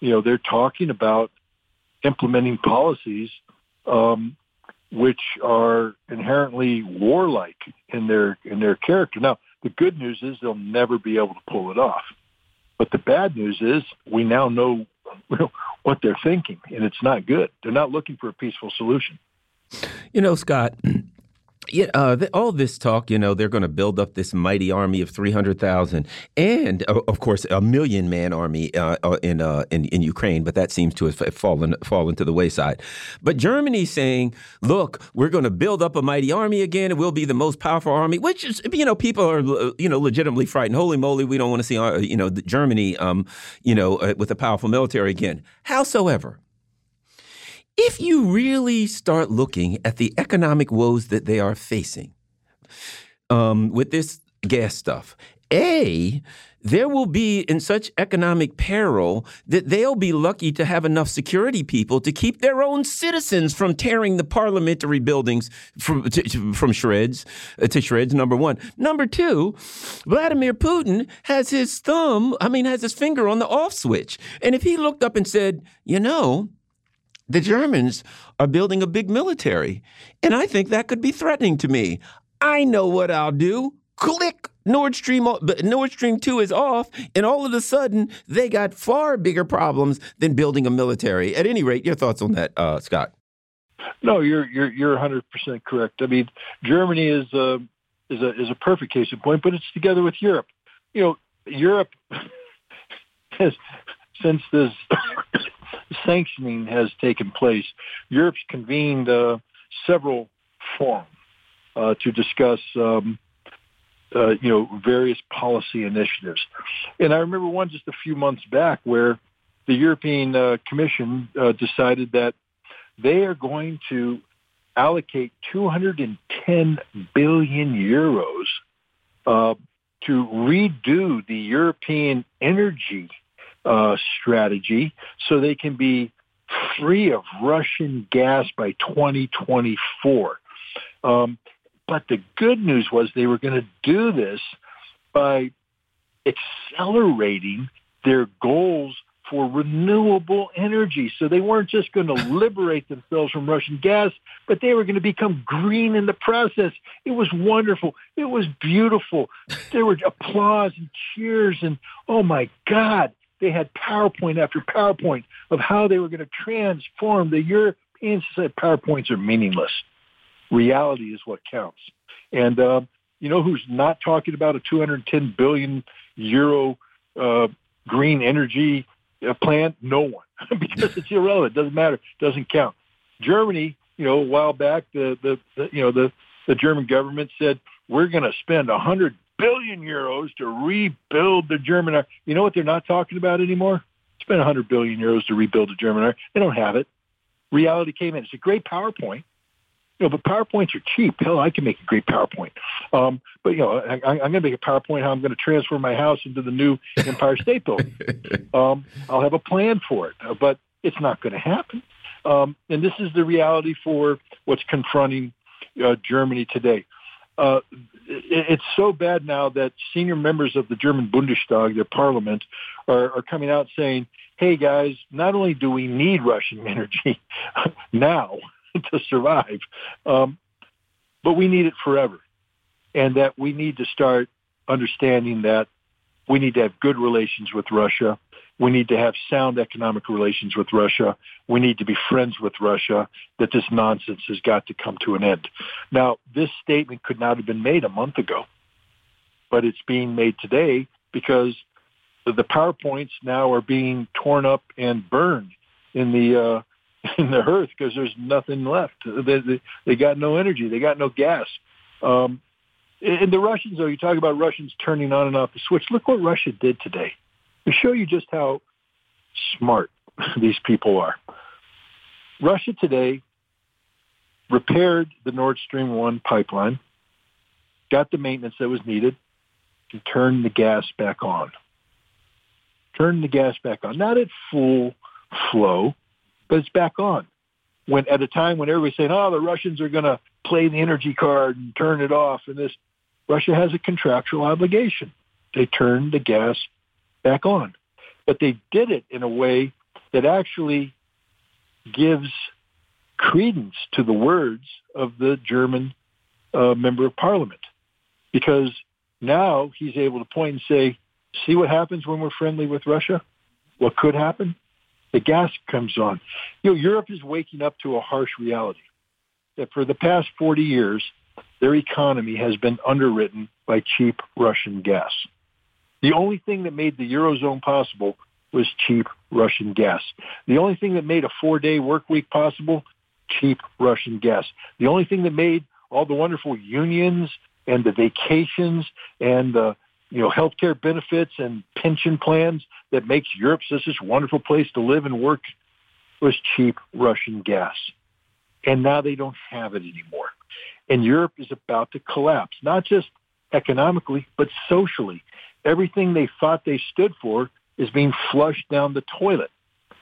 you know, they're talking about implementing policies um, which are inherently warlike in their in their character. Now, the good news is they'll never be able to pull it off. But the bad news is we now know what they're thinking, and it's not good. They're not looking for a peaceful solution. You know, Scott, yeah, uh, the, all this talk, you know, they're going to build up this mighty army of three hundred thousand, and uh, of course, a million man army uh, uh in, uh, in in Ukraine. But that seems to have fallen fallen to the wayside. But Germany's saying, "Look, we're going to build up a mighty army again, and we'll be the most powerful army." Which is, you know, people are you know legitimately frightened. Holy moly, we don't want to see uh, you know Germany, um, you know, with a powerful military again. Howsoever, if you really start looking at the economic woes that they are facing um, with this gas stuff, A, there will be in such economic peril that they'll be lucky to have enough security people to keep their own citizens from tearing the parliamentary buildings from to, from shreds uh, to shreds. Number one. Number two, Vladimir Putin has his thumb. I mean, has his finger on the off switch. And if he looked up and said, you know, the Germans are building a big military, and I think that could be threatening to me. I know what I'll do. Click. Nord Stream Nord Stream 2 is off and all of a sudden they got far bigger problems than building a military. At any rate, your thoughts on that, uh, Scott? No, you're you're you're 100% correct. I mean, Germany is a is a is a perfect case in point, but it's together with Europe. You know, Europe has since this sanctioning has taken place, Europe's convened uh, several forums uh, to discuss, um, uh, you know, various policy initiatives. And I remember one just a few months back where the European uh, Commission uh, decided that they are going to allocate 210 billion euros uh, to redo the European energy uh, strategy so they can be free of Russian gas by 2024. Um, but the good news was they were going to do this by accelerating their goals for renewable energy. So they weren't just going to liberate themselves from Russian gas, but they were going to become green in the process. It was wonderful. It was beautiful. There were applause and cheers and, oh my God, they had PowerPoint after PowerPoint of how they were going to transform the European society. PowerPoints are meaningless. Reality is what counts. And uh, you know who's not talking about a 210 billion euro uh, green energy uh, plan? No one, because it's irrelevant. It doesn't matter. Doesn't count. Germany, you know, a while back, the the, the you know the the German government said we're going to spend 100 billion euros to rebuild the German. You know what they're not talking about anymore? Spend 100 billion euros to rebuild the German army. They don't have it. Reality came in. It's a great PowerPoint. You know, but PowerPoints are cheap. Hell, I can make a great PowerPoint. Um, but you know, I, am going to make a PowerPoint how I'm going to transfer my house into the new Empire State Building. Um, I'll have a plan for it, uh, but it's not going to happen. Um, and this is the reality for what's confronting uh, Germany today. Uh, it's so bad now that senior members of the German Bundestag, their parliament, are, are coming out saying, "Hey guys, not only do we need Russian energy now." to survive. Um, but we need it forever. And that we need to start understanding that we need to have good relations with Russia. We need to have sound economic relations with Russia. We need to be friends with Russia, that this nonsense has got to come to an end. Now, this statement could not have been made a month ago, but it's being made today because the PowerPoints now are being torn up and burned in the uh, in the earth because there's nothing left. They, they, they got no energy. They got no gas. Um, and the Russians, though, you talk about Russians turning on and off the switch. Look what Russia did today. To show you just how smart these people are. Russia today repaired the Nord Stream 1 pipeline, got the maintenance that was needed, and turned the gas back on. Turned the gas back on. Not at full flow, but it's back on. When at a time when everybody's saying, "Oh, the Russians are going to play the energy card and turn it off," and this, Russia has a contractual obligation. They turn the gas back on, but they did it in a way that actually gives credence to the words of the German uh, member of parliament, because now he's able to point and say, "See what happens when we're friendly with Russia? What could happen? the gas comes on. You know, Europe is waking up to a harsh reality that for the past 40 years, their economy has been underwritten by cheap Russian gas. The only thing that made the Eurozone possible was cheap Russian gas. The only thing that made a four-day work week possible, cheap Russian gas. The only thing that made all the wonderful unions and the vacations and the you know, healthcare benefits and pension plans that makes Europe such a wonderful place to live and work was cheap Russian gas. And now they don't have it anymore. And Europe is about to collapse, not just economically, but socially. Everything they thought they stood for is being flushed down the toilet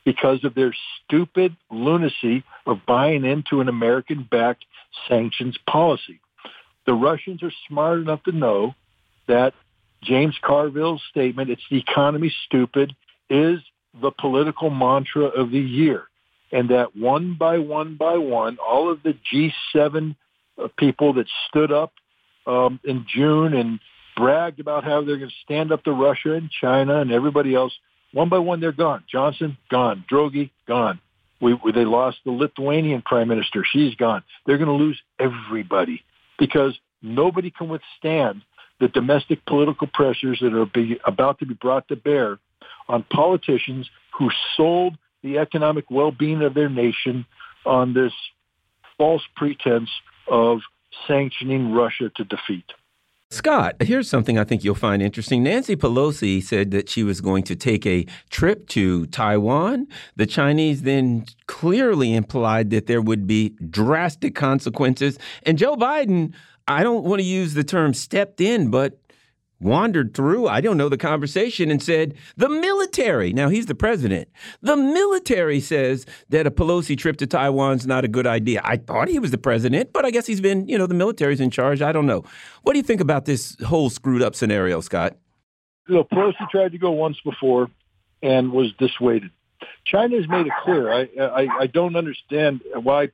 because of their stupid lunacy of buying into an American-backed sanctions policy. The Russians are smart enough to know that James Carville's statement, it's the economy stupid, is the political mantra of the year. And that one by one by one, all of the G7 uh, people that stood up um, in June and bragged about how they're going to stand up to Russia and China and everybody else, one by one, they're gone. Johnson, gone. Draghi, gone. We, we, they lost the Lithuanian prime minister. She's gone. They're going to lose everybody because nobody can withstand the domestic political pressures that are be, about to be brought to bear on politicians who sold the economic well-being of their nation on this false pretense of sanctioning Russia to defeat. Scott, here's something I think you'll find interesting. Nancy Pelosi said that she was going to take a trip to Taiwan. The Chinese then clearly implied that there would be drastic consequences. And Joe Biden I don't want to use the term stepped in, but wandered through, I don't know, the conversation and said, the military, now he's the president, the military says that a Pelosi trip to Taiwan's not a good idea. I thought he was the president, but I guess he's been, you know, the military's in charge. I don't know. What do you think about this whole screwed up scenario, Scott? Know, Pelosi tried to go once before and was dissuaded. China has made it clear. I, I, I don't understand why,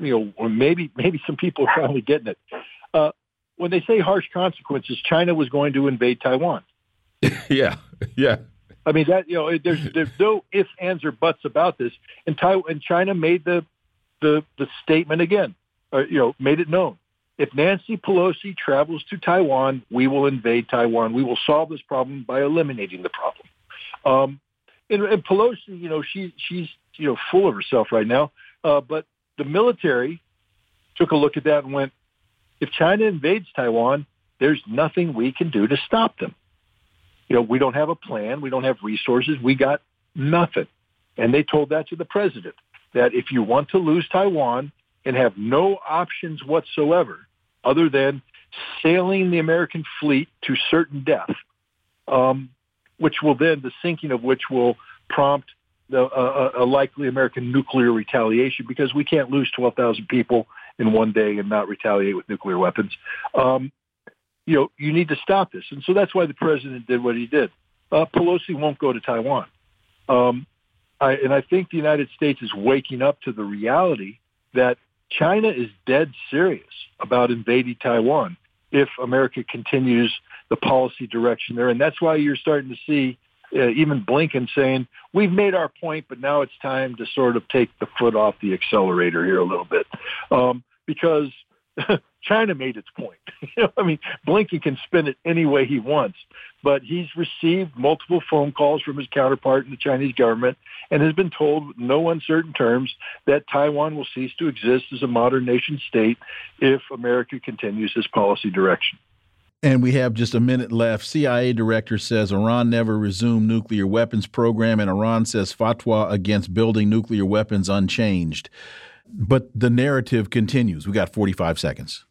you know, maybe, maybe some people are finally getting it when they say harsh consequences, China was going to invade Taiwan. yeah, yeah. I mean that you know there's there's no ifs, ands, or buts about this. And Taiwan and China made the the the statement again. uh, you know, made it known. If Nancy Pelosi travels to Taiwan, we will invade Taiwan. We will solve this problem by eliminating the problem. Um, and, and Pelosi, you know, she, she's you know full of herself right now. Uh, but the military took a look at that and went, if China invades Taiwan, there's nothing we can do to stop them. You know, we don't have a plan. We don't have resources. We got nothing. And they told that to the president that if you want to lose Taiwan and have no options whatsoever other than sailing the American fleet to certain death, um, which will then, the sinking of which will prompt the, uh, a likely American nuclear retaliation because we can't lose 12,000 people in one day and not retaliate with nuclear weapons. Um, you know, you need to stop this. And so that's why the president did what he did. Uh, Pelosi won't go to Taiwan. Um, I, and I think the United States is waking up to the reality that China is dead serious about invading Taiwan if America continues the policy direction there. And that's why you're starting to see uh, even Blinken saying, we've made our point, but now it's time to sort of take the foot off the accelerator here a little bit. Um, because China made its point. you know, I mean, Blinken can spin it any way he wants, but he's received multiple phone calls from his counterpart in the Chinese government and has been told with no uncertain terms that Taiwan will cease to exist as a modern nation state if America continues this policy direction. And we have just a minute left. CIA director says Iran never resumed nuclear weapons program, and Iran says fatwa against building nuclear weapons unchanged. But the narrative continues. We got 45 seconds.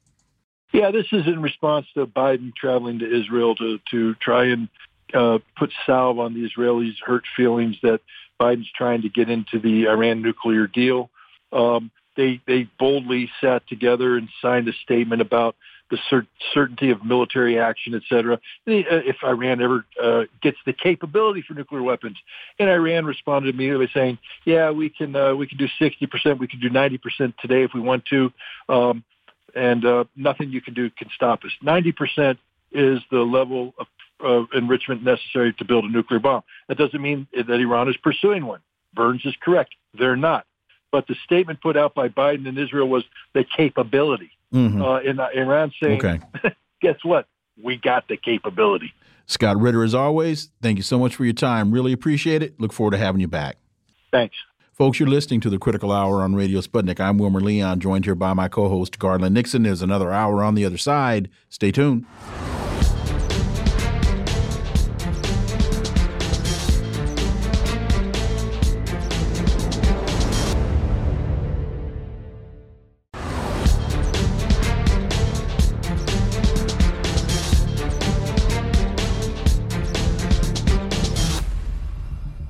Yeah, this is in response to Biden traveling to Israel to to try and uh, put salve on the Israelis' hurt feelings that Biden's trying to get into the Iran nuclear deal. Um, they they boldly sat together and signed a statement about the cer- certainty of military action, et cetera. Uh, if Iran ever uh, gets the capability for nuclear weapons, and Iran responded immediately saying, "Yeah, we can uh, we can do 60 percent, we can do 90 percent today if we want to, um, and uh, nothing you can do can stop us." 90 percent is the level of uh, enrichment necessary to build a nuclear bomb. That doesn't mean that Iran is pursuing one. Burns is correct; they're not. But the statement put out by Biden and Israel was the capability mm-hmm. uh, in uh, Iran saying, okay. guess what? We got the capability. Scott Ritter, as always, thank you so much for your time. Really appreciate it. Look forward to having you back. Thanks. Folks, you're listening to the Critical Hour on Radio Sputnik. I'm Wilmer Leon, joined here by my co host, Garland Nixon. There's another hour on the other side. Stay tuned.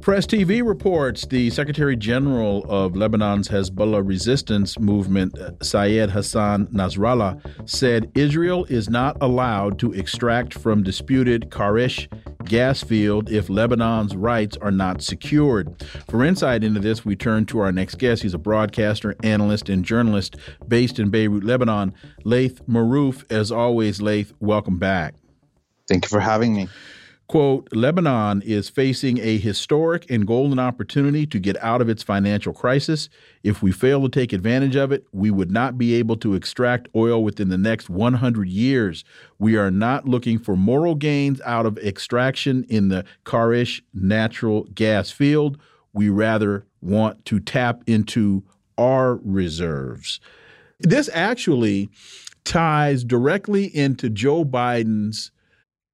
Press TV reports the Secretary General of Lebanon's Hezbollah resistance movement, uh, Syed Hassan Nasrallah, said Israel is not allowed to extract from disputed Karish gas field if Lebanon's rights are not secured. For insight into this, we turn to our next guest. He's a broadcaster, analyst, and journalist based in Beirut, Lebanon. Laith Marouf, as always, Laith, welcome back. Thank you for having me. Quote Lebanon is facing a historic and golden opportunity to get out of its financial crisis. If we fail to take advantage of it, we would not be able to extract oil within the next 100 years. We are not looking for moral gains out of extraction in the Karish natural gas field. We rather want to tap into our reserves. This actually ties directly into Joe Biden's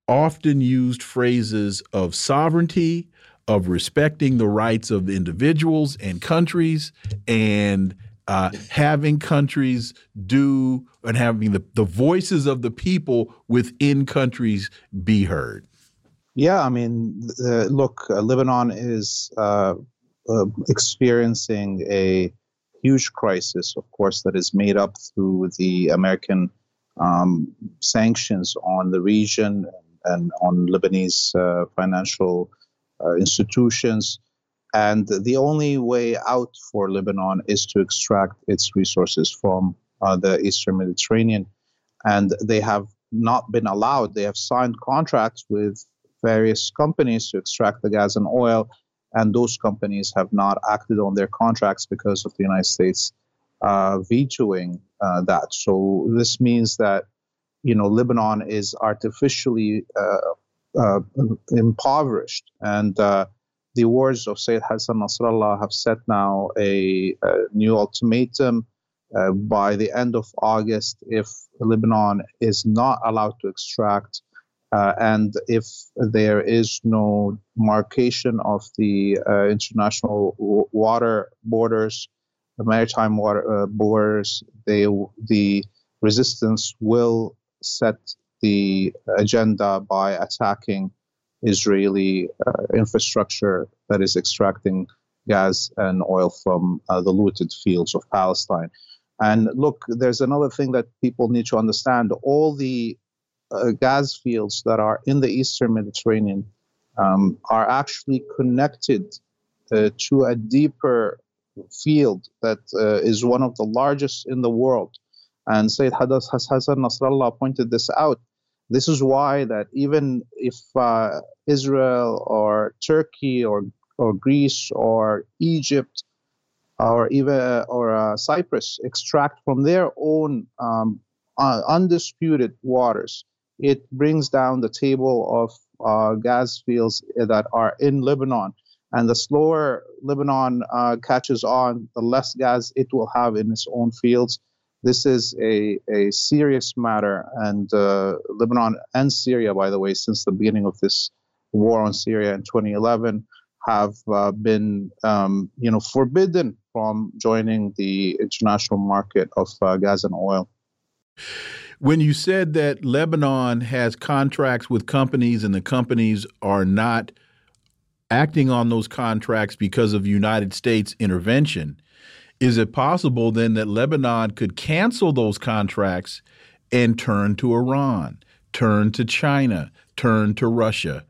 often used phrases of sovereignty, of respecting the rights of individuals and countries, and uh, having countries do and having the, the voices of the people within countries be heard. Yeah, I mean, uh, look, uh, Lebanon is uh, uh, experiencing a huge crisis, of course, that is made up through the American um, sanctions on the region and on Lebanese uh, financial uh, institutions. And the only way out for Lebanon is to extract its resources from uh, the Eastern Mediterranean. And they have not been allowed. They have signed contracts with various companies to extract the gas and oil, and those companies have not acted on their contracts because of the United States uh, vetoing uh, that. So this means that you know Lebanon is artificially uh, uh impoverished, and uh, the words of Sayyid Hassan Nasrallah have set now a, a new ultimatum. Uh, by the end of August, if Lebanon is not allowed to extract uh, and if there is no markation of the uh, international w- water borders, the maritime water borders, they, the resistance will set the agenda by attacking Israeli uh, infrastructure that is extracting gas and oil from uh, the looted fields of Palestine. And look, there's another thing that people need to understand. All the uh, gas fields that are in the eastern Mediterranean um, are actually connected uh, to a deeper field that uh, is one of the largest in the world. And Sayyid Hassan Nasrallah pointed this out. This is why that even if uh, Israel or Turkey or or Greece or Egypt or even or uh, Cyprus extract from their own um, uh, undisputed waters, it brings down the table of uh, gas fields that are in Lebanon. And the slower Lebanon uh, catches on, the less gas it will have in its own fields. This is a, a serious matter. And uh, Lebanon and Syria, by the way, since the beginning of this war on Syria in 2011, have uh, been, um, you know, forbidden from joining the international market of uh, gas and oil. When you said that Lebanon has contracts with companies and the companies are not acting on those contracts because of United States intervention, is it possible then that Lebanon could cancel those contracts and turn to Iran, turn to China, turn to Russia?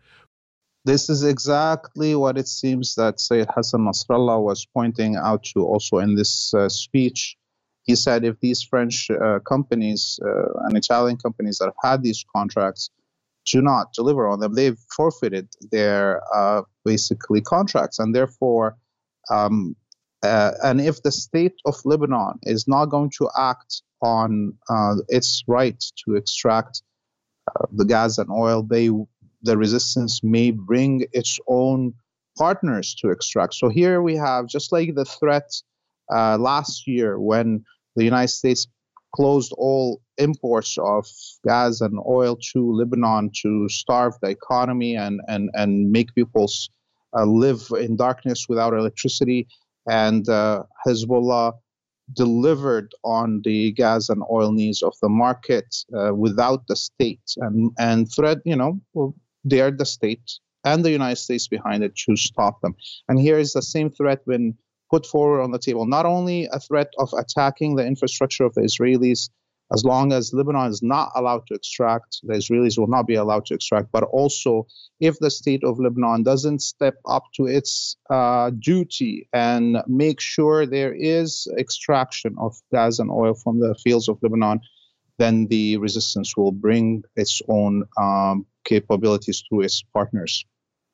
This is exactly what it seems that Sayyid Hassan Nasrallah was pointing out to also in this uh, speech. He said if these French uh, companies uh, and Italian companies that have had these contracts do not deliver on them, they've forfeited their uh, basically contracts, and therefore um, uh, and if the state of Lebanon is not going to act on uh, its right to extract uh, the gas and oil, they the resistance may bring its own partners to extract. So here we have just like the threat uh, last year when the United States closed all imports of gas and oil to Lebanon to starve the economy and and and make people uh, live in darkness without electricity and uh, Hezbollah delivered on the gas and oil needs of the market uh, without the state. And and threat you know they are the state and the United States behind it to stop them. And here is the same threat when put forward on the table. Not only a threat of attacking the infrastructure of the Israelis as long as Lebanon is not allowed to extract, the Israelis will not be allowed to extract. But also, if the state of Lebanon doesn't step up to its uh, duty and make sure there is extraction of gas and oil from the fields of Lebanon, then the resistance will bring its own um, capabilities to its partners.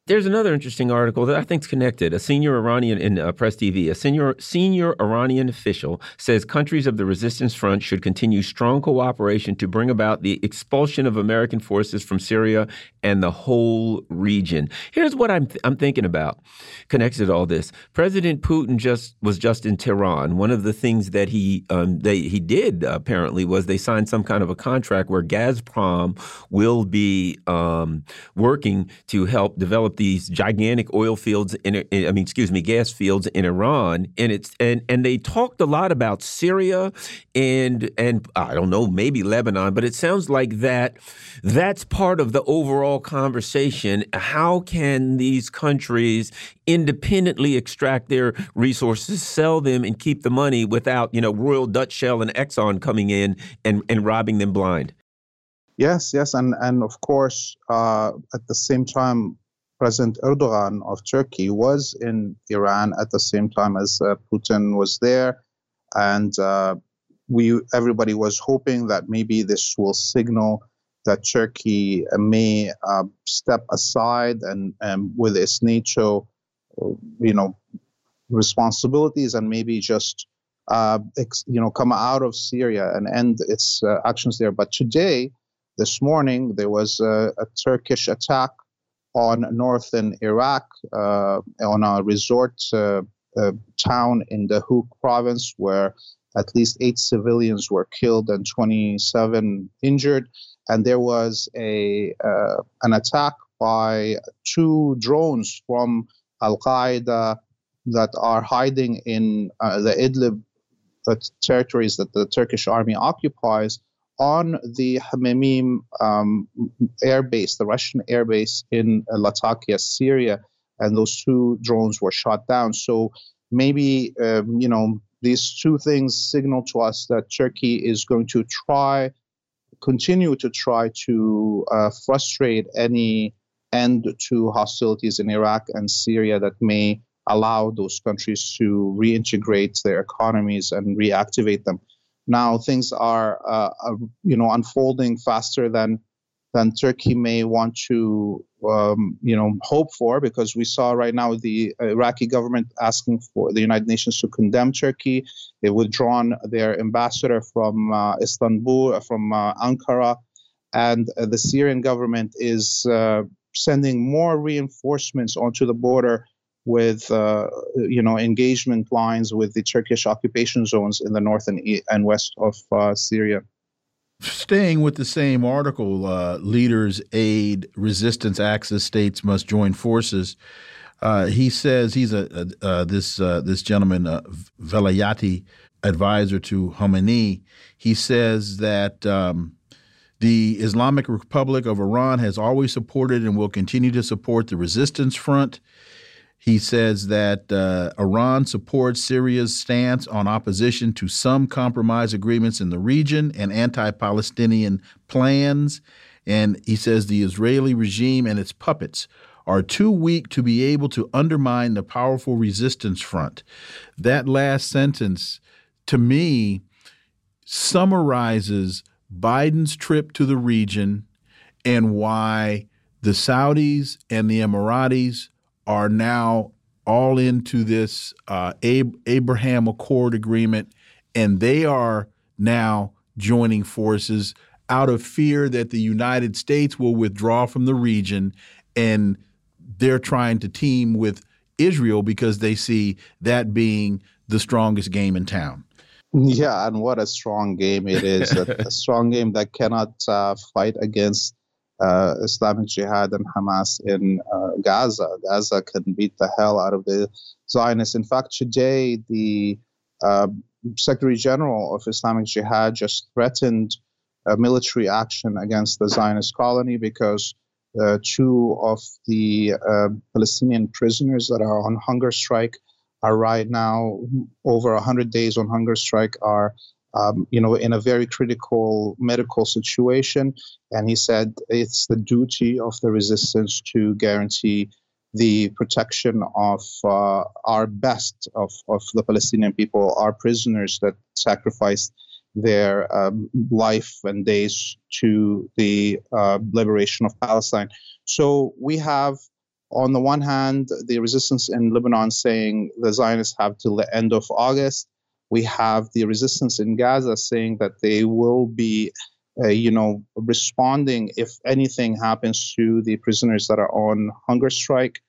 There's another interesting article that I think is connected. A senior Iranian in uh, Press TV, a senior senior Iranian official says countries of the resistance front should continue strong cooperation to bring about the expulsion of American forces from Syria and the whole region. Here's what I'm th I'm thinking about connected to all this. President Putin just was just in Tehran. One of the things that he um, they he did apparently was they signed some kind of a contract where Gazprom will be um, working to help develop these gigantic oil fields in, I mean, excuse me, gas fields in Iran, and it's and and they talked a lot about Syria and and I don't know, maybe Lebanon, but it sounds like that that's part of the overall conversation. How can these countries independently extract their resources, sell them, and keep the money without you know Royal Dutch Shell and Exxon coming in and and robbing them blind? Yes, yes, and and of course, uh, at the same time, President Erdogan of Turkey was in Iran at the same time as uh, Putin was there, and uh, we everybody was hoping that maybe this will signal that Turkey may uh, step aside and, and with its NATO, you know, responsibilities and maybe just uh, ex, you know come out of Syria and end its uh, actions there. But today, this morning, there was a, a Turkish attack on northern Iraq uh, on a resort uh, uh, town in the Duhok province where at least eight civilians were killed and 27 injured. And there was a an attack by two drones from Al Qaeda that are hiding in uh, the Idlib territories that the Turkish army occupies on the Hmeimim um, air base, the Russian air base in uh, Latakia, Syria, and those two drones were shot down. So maybe um, you know these two things signal to us that Turkey is going to try, continue to try to uh, frustrate any end to hostilities in Iraq and Syria that may allow those countries to reintegrate their economies and reactivate them. Now things are, uh, uh, you know, unfolding faster than than Turkey may want to, um, you know, hope for, because we saw right now the Iraqi government asking for the United Nations to condemn Turkey. They've withdrawn their ambassador from uh, Istanbul, uh, from uh, Ankara, and uh, the Syrian government is sending more reinforcements onto the border with uh, you know engagement lines with the Turkish occupation zones in the north and, and west of uh, Syria. Staying with the same article, uh, leaders aid resistance axis states must join forces. Uh, he says he's a, a uh, this uh, this gentleman Velayati advisor to Khamenei. He says that. Um, the Islamic Republic of Iran has always supported and will continue to support the resistance front. He says that uh, Iran supports Syria's stance on opposition to some compromise agreements in the region and anti Palestinian plans. And he says the Israeli regime and its puppets are too weak to be able to undermine the powerful resistance front. That last sentence, to me, summarizes Biden's trip to the region and why the Saudis and the Emiratis are now all into this uh, Ab- Abraham Accord agreement, and they are now joining forces out of fear that the United States will withdraw from the region, and they're trying to team with Israel because they see that being the strongest game in town. Yeah, and what a strong game it is! a, a, strong game that cannot uh, fight against uh, Islamic Jihad and Hamas in uh, Gaza. Gaza can beat the hell out of the Zionists. In fact, today the uh, Secretary General of Islamic Jihad just threatened military action against the Zionist colony because uh, two of the uh, Palestinian prisoners that are on hunger strike are right now over 100 days on hunger strike are um, you know, in a very critical medical situation. And he said it's the duty of the resistance to guarantee the protection of uh, our best of, of the Palestinian people, our prisoners that sacrificed their um, life and days to the uh, liberation of Palestine. So we have, on the one hand, the resistance in Lebanon saying the Zionists have till the end of August we have the resistance in Gaza saying that they will be, uh, you know, responding if anything happens to the prisoners that are on hunger strike.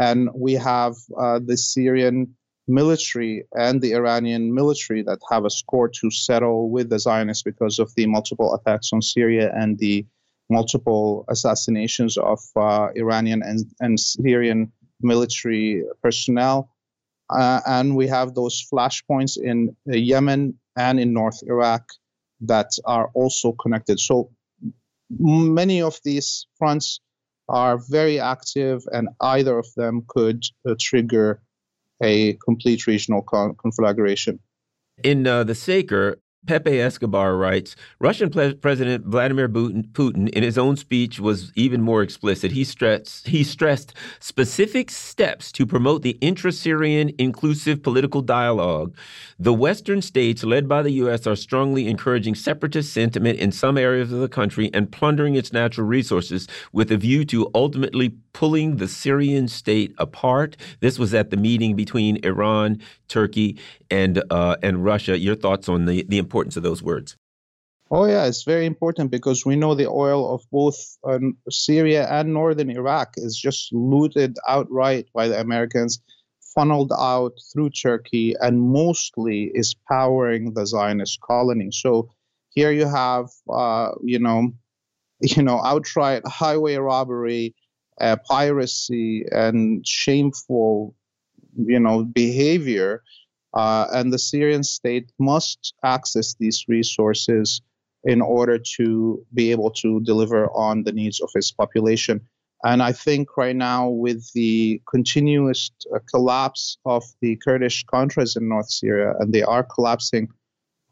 And we have uh, the Syrian military and the Iranian military that have a score to settle with the Zionists because of the multiple attacks on Syria and the multiple assassinations of uh, Iranian and, and Syrian military personnel. Uh, and we have those flashpoints in uh, Yemen and in North Iraq that are also connected. So many of these fronts are very active, and either of them could uh, trigger a complete regional con conflagration. In uh, the Saker, Pepe Escobar writes Russian President Vladimir Putin, in his own speech, was even more explicit. He stressed, he stressed specific steps to promote the intra Syrian inclusive political dialogue. The Western states, led by the U.S., are strongly encouraging separatist sentiment in some areas of the country and plundering its natural resources with a view to ultimately pulling the Syrian state apart. This was at the meeting between Iran, Turkey, and, uh, and Russia. Your thoughts on the, the importance of those words? Oh, yeah, it's very important because we know the oil of both um, Syria and northern Iraq is just looted outright by the Americans, funneled out through Turkey, and mostly is powering the Zionist colony. So here you have, uh, you know, you know, outright highway robbery, uh, piracy, and shameful, you know, behavior uh, and the Syrian state must access these resources in order to be able to deliver on the needs of its population. And I think right now, with the continuous uh, collapse of the Kurdish Contras in North Syria, and they are collapsing,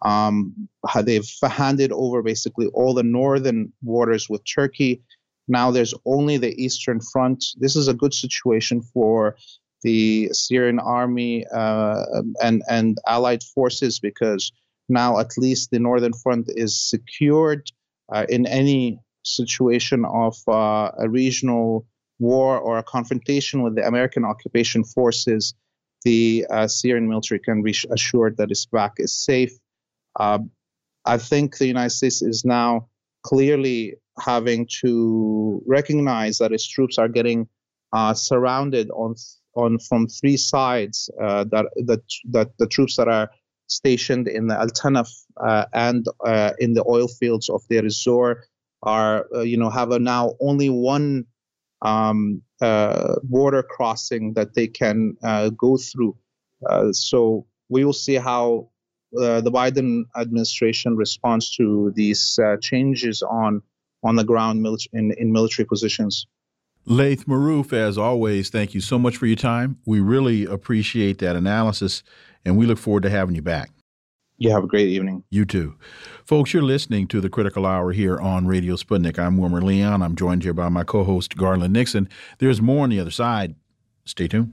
um, they've handed over basically all the northern borders with Turkey. Now there's only the Eastern Front. This is a good situation for the Syrian army uh, and and allied forces because now at least the northern front is secured uh, in any situation of uh, a regional war or a confrontation with the American occupation forces. The uh, Syrian military can be assured that its back is safe. Uh, I think the United States is now clearly having to recognize that its troops are getting uh, surrounded on on from three sides uh, that, that that the troops that are stationed in the Al Tanf uh, and uh, in the oil fields of Deir ez-Zor are uh, you know have now only one um, uh, border crossing that they can uh, go through. so we will see how the Biden administration responds to these changes on on the ground in, in military positions. Laith Marouf, as always, thank you so much for your time. We really appreciate that analysis, and we look forward to having you back. You have a great evening. You too. Folks, you're listening to the Critical Hour here on Radio Sputnik. I'm Wilmer Leon. I'm joined here by my co host, Garland Nixon. There's more on the other side. Stay tuned.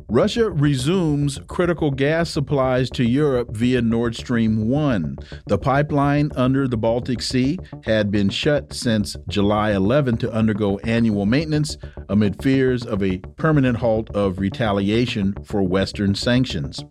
Russia resumes critical gas supplies to Europe via Nord Stream 1. The pipeline under the Baltic Sea had been shut since July 11 to undergo annual maintenance amid fears of a permanent halt of retaliation for Western sanctions.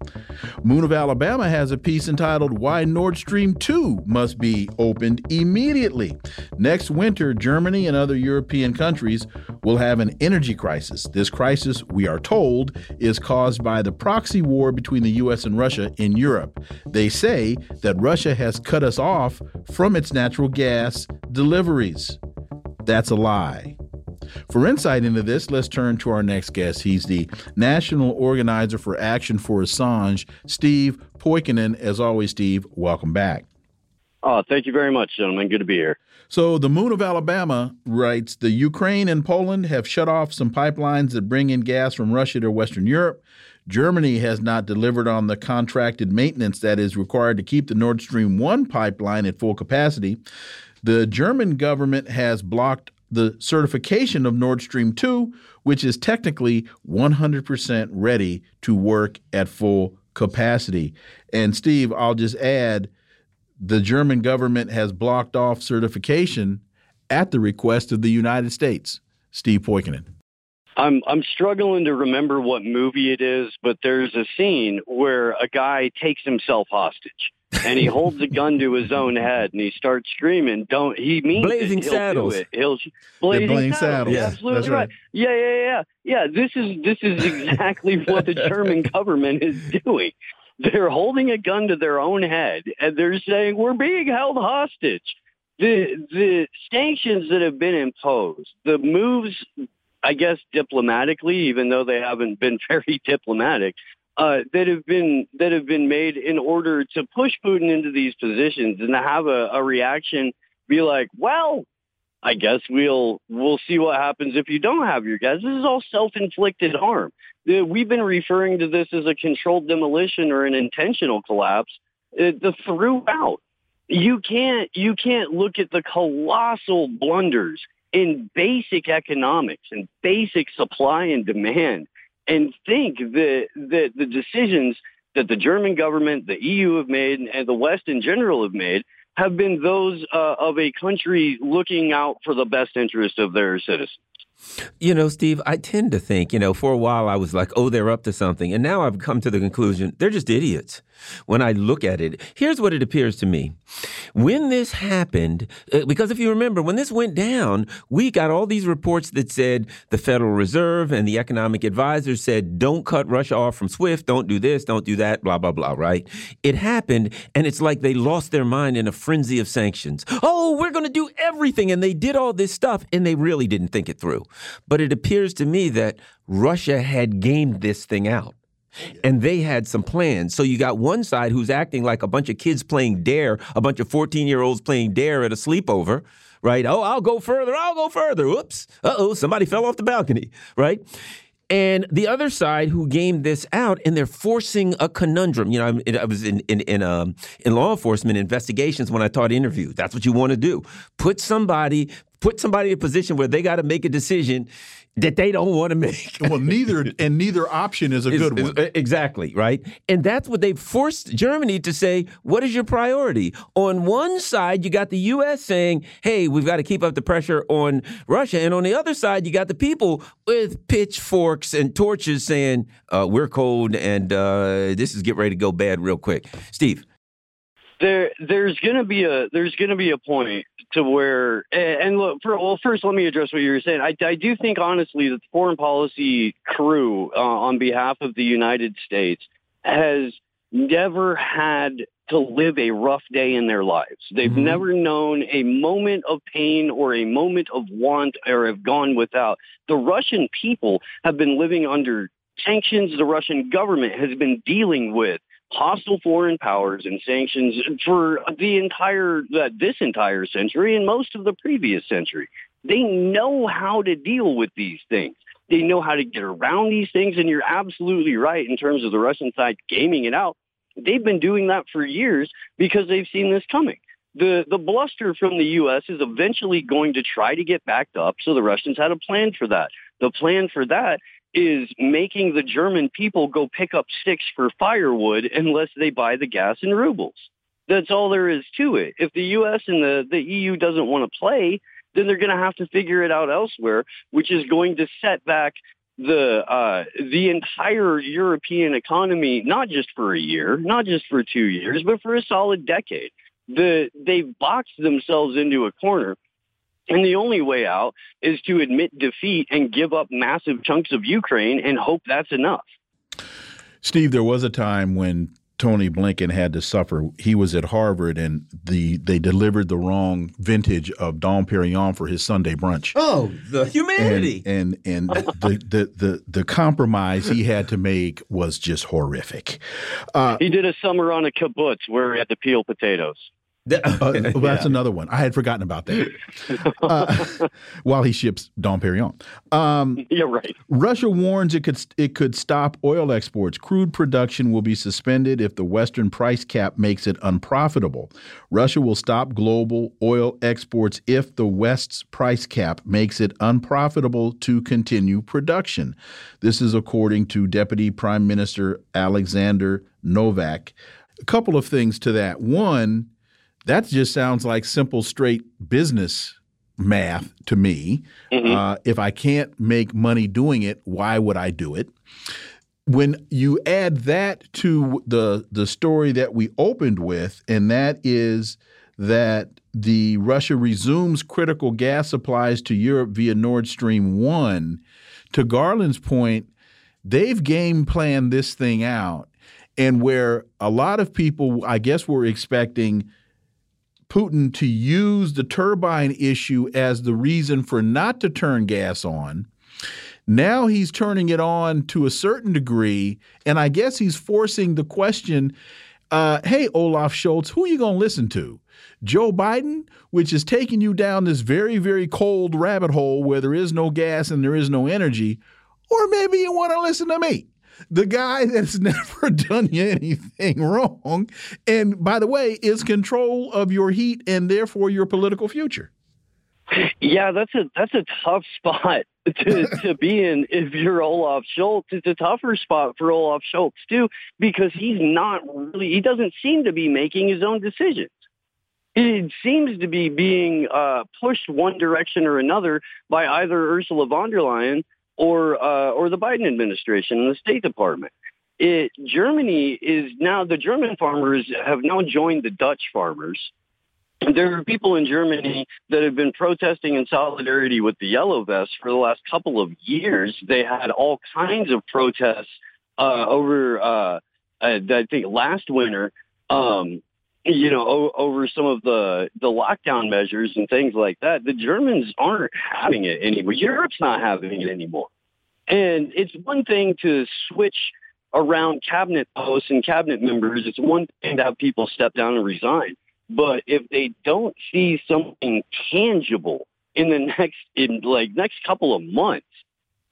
Moon of Alabama has a piece entitled Why Nord Stream 2 Must Be Opened Immediately. Next winter, Germany and other European countries will have an energy crisis. This crisis, we are told, is caused by the proxy war between the U.S. and Russia in Europe. They say that Russia has cut us off from its natural gas deliveries. That's a lie. For insight into this, let's turn to our next guest. He's the National Organizer for Action for Assange, Steve Poikonen. As always, Steve, welcome back. Oh, thank you very much, gentlemen. Good to be here. So, the Moon of Alabama writes the Ukraine and Poland have shut off some pipelines that bring in gas from Russia to Western Europe. Germany has not delivered on the contracted maintenance that is required to keep the Nord Stream 1 pipeline at full capacity. The German government has blocked the certification of Nord Stream 2, which is technically 100% ready to work at full capacity. And Steve, I'll just add the German government has blocked off certification at the request of the United States. Steve Poikonen. I'm I'm struggling to remember what movie it is, but there's a scene where a guy takes himself hostage and he holds a gun to his own head and he starts screaming. Don't he means blazing it. He'll saddles? It. He'll blazing, blazing saddles. saddles. Yeah, absolutely right. right. Yeah, yeah, yeah, yeah. This is this is exactly what the German government is doing. They're holding a gun to their own head and they're saying, we're being held hostage. the the sanctions that have been imposed, the moves, I guess diplomatically, even though they haven't been very diplomatic, uh, that have been that have been made in order to push Putin into these positions and to have a, a reaction, be like, well, I guess we'll we'll see what happens if you don't have your guys. This is all self-inflicted harm. We've been referring to this as a controlled demolition or an intentional collapse uh, the throughout. You can't you can't look at the colossal blunders in basic economics and basic supply and demand and think that that the decisions that the German government, the EU have made, and the West in general have made have been those uh, of a country looking out for the best interest of their citizens. You know, Steve, I tend to think, you know, for a while I was like, oh, they're up to something. And now I've come to the conclusion they're just idiots when I look at it. Here's what it appears to me. When this happened, uh, because if you remember, when this went down, we got all these reports that said the Federal Reserve and the economic advisors said, don't cut Russia off from SWIFT, don't do this, don't do that, blah, blah, blah, right? It happened, and it's like they lost their mind in a frenzy of sanctions. Oh, we're going to do everything. And they did all this stuff, and they really didn't think it through. But it appears to me that Russia had gamed this thing out. And they had some plans. So you got one side who's acting like a bunch of kids playing dare, a bunch of 14 year olds playing dare at a sleepover, right? Oh, I'll go further, I'll go further. Whoops. Uh oh, somebody fell off the balcony, right? And the other side who gamed this out, and they're forcing a conundrum. You know, I, I was in in in, um, in law enforcement investigations when I taught interviews. That's what you want to do. Put somebody, put somebody in a position where they got to make a decision that they don't want to make. well, neither and neither option is a is, good one. uh, exactly, right? And that's what they forced Germany to say, what is your priority? On one side, you got the US saying, "Hey, we've got to keep up the pressure on Russia." And on the other side, you got the people with pitchforks and torches saying, uh, "We're cold and uh, this is get ready to go bad real quick." Steve there there's going to be a there's going to be a point to where and look for, well first let me address what you were saying I, I do think honestly that the foreign policy crew uh, on behalf of the United States has never had to live a rough day in their lives. They've mm-hmm. never known a moment of pain or a moment of want or have gone without. The Russian people have been living under sanctions the Russian government has been dealing with hostile foreign powers and sanctions for the entire uh, this entire century and most of the previous century. They know how to deal with these things. They know how to get around these things, and you're absolutely right in terms of the Russian side gaming it out. They've been doing that for years because they've seen this coming. The the bluster from the U.S. is eventually going to try to get backed up, so the Russians had a plan for that. The plan for that is making the German people go pick up sticks for firewood unless they buy the gas in rubles. That's all there is to it. If the U.S. and the, the EU doesn't want to play, then they're going to have to figure it out elsewhere, which is going to set back the uh, the entire European economy, not just for a year, not just for two years, but for a solid decade. The they've boxed themselves into a corner and the only way out is to admit defeat and give up massive chunks of Ukraine and hope that's enough. Steve, there was a time when Tony Blinken had to suffer. He was at Harvard, and the they delivered the wrong vintage of Dom Perignon for his Sunday brunch. Oh, the humanity! And and, and the, the, the the compromise he had to make was just horrific. Uh, he did a summer on a kibbutz where he had to peel potatoes uh, well, that's yeah. another one. I had forgotten about that. Uh, while he ships Dom Perignon. Um, You're right. Russia warns it could it could stop oil exports. Crude production will be suspended if the Western price cap makes it unprofitable. Russia will stop global oil exports if the West's price cap makes it unprofitable to continue production. This is according to Deputy Prime Minister Alexander Novak. A couple of things to that. One that just sounds like simple, straight business math to me. Mm -hmm. uh, if I can't make money doing it, why would I do it? When you add that to the the story that we opened with, and that is that the Russia resumes critical gas supplies to Europe via Nord Stream one. To Garland's point, they've game planned this thing out, and where a lot of people, I guess, were expecting Putin to use the turbine issue as the reason for not to turn gas on. Now he's turning it on to a certain degree, and I guess he's forcing the question uh, hey, Olaf Scholz, who are you going to listen to? Joe Biden, which is taking you down this very, very cold rabbit hole where there is no gas and there is no energy, or maybe you want to listen to me the guy that's never done you anything wrong, and by the way, is control of your heat and therefore your political future. Yeah, that's a that's a tough spot to to be in if you're Olaf Scholz. It's a tougher spot for Olaf Scholz too because he's not really he doesn't seem to be making his own decisions. It seems to be being uh, pushed one direction or another by either Ursula von der Leyen or uh, or the Biden administration and the State Department. It, Germany is now the German farmers have now joined the Dutch farmers. There are people in Germany that have been protesting in solidarity with the Yellow Vests for the last couple of years. They had all kinds of protests uh, over, uh, I think, last winter. Um, you know, o- over some of the the lockdown measures and things like that. The Germans aren't having it anymore. Europe's not having it anymore. And it's one thing to switch around cabinet posts and cabinet members. It's one thing to have people step down and resign. But if they don't see something tangible in the next, in like next couple of months,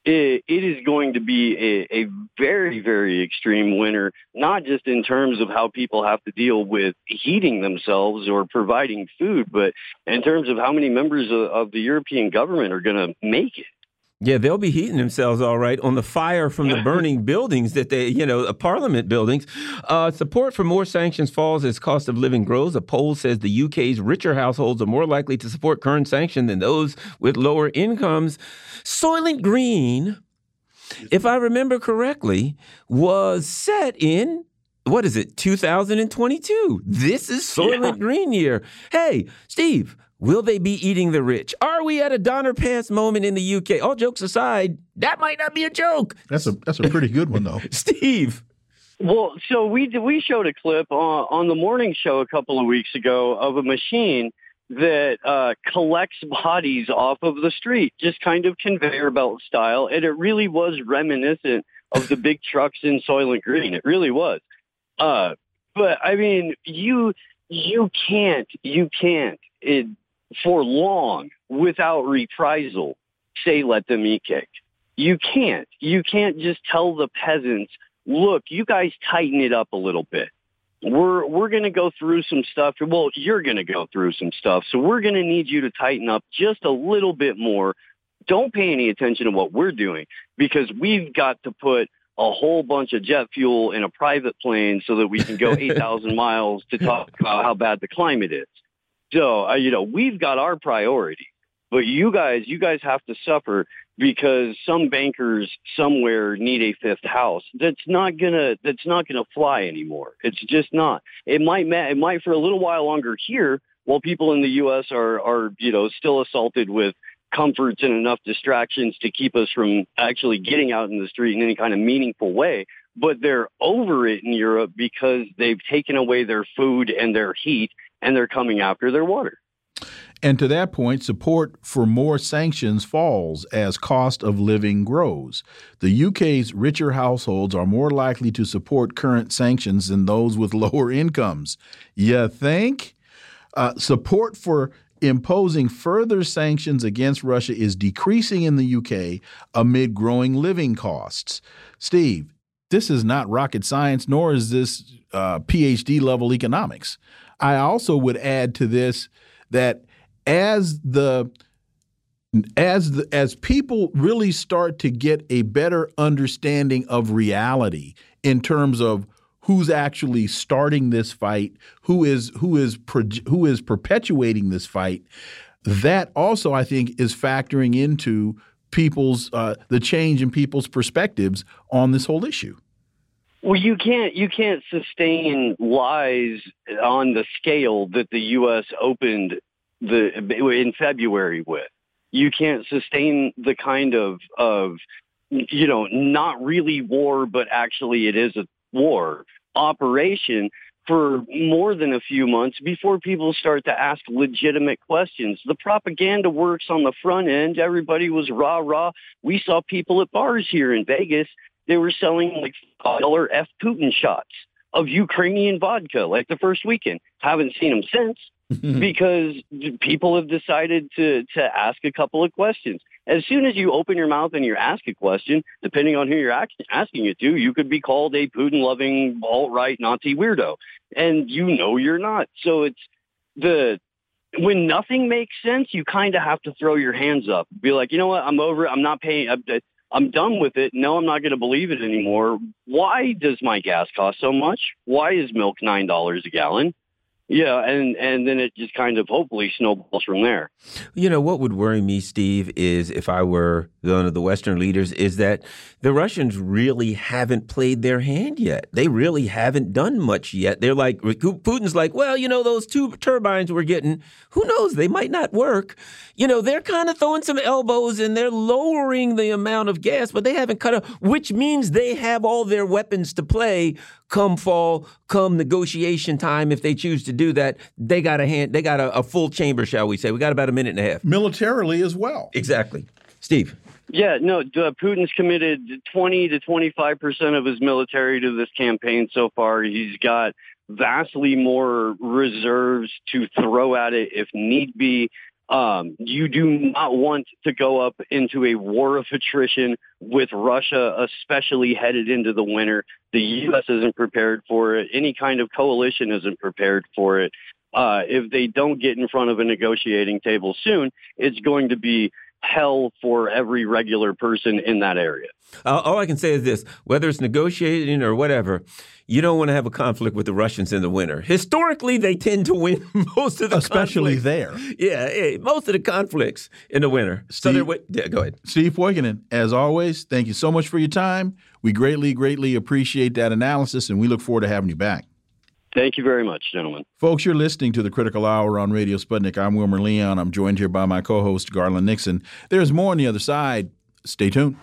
it, it is going to be a, a very, very extreme winter, not just in terms of how people have to deal with heating themselves or providing food, but in terms of how many members of, of the European government are going to make it. Yeah, they'll be heating themselves all right on the fire from the burning buildings that they, you know, the parliament buildings. Uh, support for more sanctions falls as cost of living grows. A poll says the UK's richer households are more likely to support current sanction than those with lower incomes. Soylent Green, if I remember correctly, was set in what is it, 2022? This is Soylent yeah. Green year. Hey, Steve, Will they be eating the rich? Are we at a Donner Party moment in the UK? All jokes aside, that might not be a joke. That's a that's a pretty good one though. Steve. Well, so we we showed a clip on, on the morning show a couple of weeks ago of a machine that uh, collects bodies off of the street, just kind of conveyor belt style, and it really was reminiscent of the big trucks in Soylent Green. It really was. Uh, but I mean, you you can't you can't it, for long without reprisal say let them eat cake. You can't. You can't just tell the peasants, look, you guys tighten it up a little bit. We're we're going to go through some stuff. Well, you're going to go through some stuff. So we're going to need you to tighten up just a little bit more. Don't pay any attention to what we're doing because we've got to put a whole bunch of jet fuel in a private plane so that we can go 8,000 miles to talk about how bad the climate is. So, uh, you know, we've got our priority, but you guys, you guys have to suffer because some bankers somewhere need a fifth house. That's not gonna, that's not gonna fly anymore. It's just not. It might, it might for a little while longer here while people in the U.S. are, are, you know, still assaulted with comforts and enough distractions to keep us from actually getting out in the street in any kind of meaningful way. But they're over it in Europe because they've taken away their food and their heat and they're coming after their water. And to that point, support for more sanctions falls as cost of living grows. The UK's richer households are more likely to support current sanctions than those with lower incomes. You think? Uh, support for imposing further sanctions against Russia is decreasing in the UK amid growing living costs. Steve, this is not rocket science, nor is this uh, PhD level economics. I also would add to this that as the as the, as people really start to get a better understanding of reality in terms of who's actually starting this fight, who is who is who is perpetuating this fight, that also I think is factoring into people's uh, the change in people's perspectives on this whole issue. Well, you can't you can't sustain lies on the scale that the U.S. opened the in February with. You can't sustain the kind of of you know not really war, but actually it is a war operation for more than a few months before people start to ask legitimate questions. The propaganda works on the front end. Everybody was rah rah. We saw people at bars here in Vegas. They were selling like dollar F Putin shots of Ukrainian vodka like the first weekend. Haven't seen them since because people have decided to to ask a couple of questions. As soon as you open your mouth and you ask a question, depending on who you're asking it to, you could be called a Putin-loving alt-right Nazi weirdo, and you know you're not. So it's the when nothing makes sense, you kind of have to throw your hands up, be like, you know what, I'm over. It. I'm not paying. I'm, I'm done with it. No, I'm not going to believe it anymore. Why does my gas cost so much? Why is milk nine dollars a gallon? Yeah, and and then it just kind of hopefully snowballs from there. You know what would worry me, Steve, is if I were one of the Western leaders, is that the Russians really haven't played their hand yet. They really haven't done much yet. They're like Putin's like, well, you know, those two turbines we're getting, who knows? They might not work. You know, they're kind of throwing some elbows and they're lowering the amount of gas, but they haven't cut up, which means they have all their weapons to play come fall, come negotiation time, if they choose to do that, they got a hand, they got a, a full chamber, shall we say? We got about a minute and a half. Militarily as well. Exactly, Steve. Yeah, no, uh, Putin's committed 20 to 25 percent of his military to this campaign so far. He's got vastly more reserves to throw at it if need be. Um, you do not want to go up into a war of attrition with Russia, especially headed into the winter. The U.S. isn't prepared for it. Any kind of coalition isn't prepared for it. Uh, if they don't get in front of a negotiating table soon, it's going to be hell for every regular person in that area. Uh, all I can say is this whether it's negotiating or whatever, you don't want to have a conflict with the Russians in the winter. Historically, they tend to win most of the conflicts. Especially conflicts. there. Yeah, yeah, most of the conflicts in the winter. Steve, so yeah, go ahead. Steve Poikonen, as always, thank you so much for your time. We greatly, greatly appreciate that analysis, and we look forward to having you back. Thank you very much, gentlemen. Folks, you're listening to the Critical Hour on Radio Sputnik. I'm Wilmer Leon. I'm joined here by my co host, Garland Nixon. There's more on the other side. Stay tuned.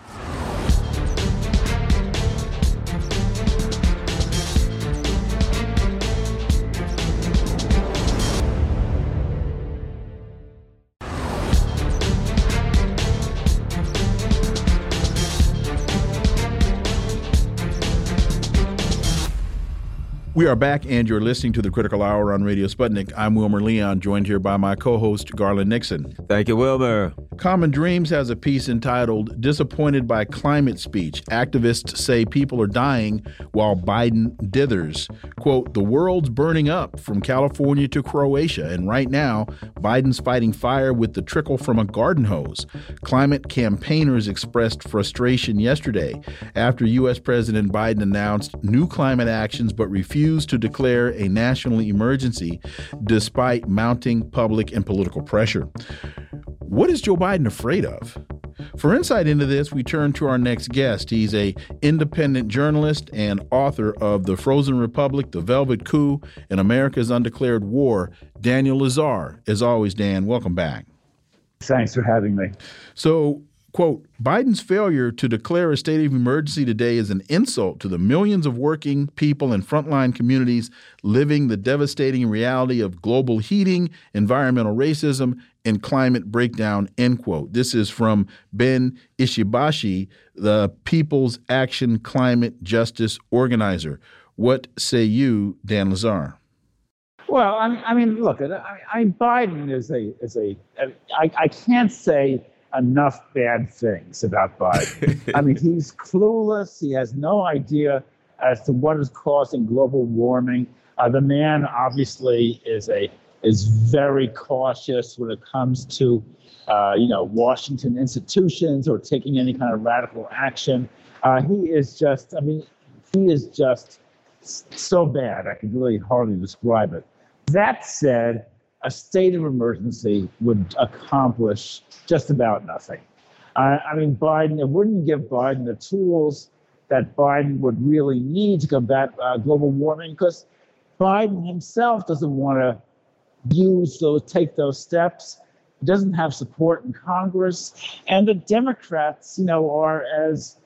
We are back, and you're listening to the Critical Hour on Radio Sputnik. I'm Wilmer Leon, joined here by my co host, Garland Nixon. Thank you, Wilmer. Common Dreams has a piece entitled Disappointed by Climate Speech. Activists say people are dying while Biden dithers. Quote, The world's burning up from California to Croatia, and right now, Biden's fighting fire with the trickle from a garden hose. Climate campaigners expressed frustration yesterday after U.S. President Biden announced new climate actions but refused refused to declare a national emergency despite mounting public and political pressure. What is Joe Biden afraid of? For insight into this, we turn to our next guest. He's a independent journalist and author of The Frozen Republic, The Velvet Coup, and America's Undeclared War, Daniel Lazare. As always, Dan, welcome back. Thanks for having me. So, Quote Biden's failure to declare a state of emergency today is an insult to the millions of working people and frontline communities living the devastating reality of global heating, environmental racism, and climate breakdown. End quote. This is from Ben Ishibashi, the People's Action Climate Justice Organizer. What say you, Dan Lazare? Well, I mean, I mean look, I, I, Biden is a is a. I, I can't say enough bad things about Biden. I mean, he's clueless. He has no idea as to what is causing global warming. Uh, the man obviously is a is very cautious when it comes to uh, you know Washington institutions or taking any kind of radical action. Uh, he is just, I mean, he is just so bad. I can really hardly describe it. That said, a state of emergency would accomplish just about nothing. I, I mean, Biden, it wouldn't give Biden the tools that Biden would really need to combat uh, global warming because Biden himself doesn't want to use those, take those steps. He doesn't have support in Congress, and the Democrats, you know, are as,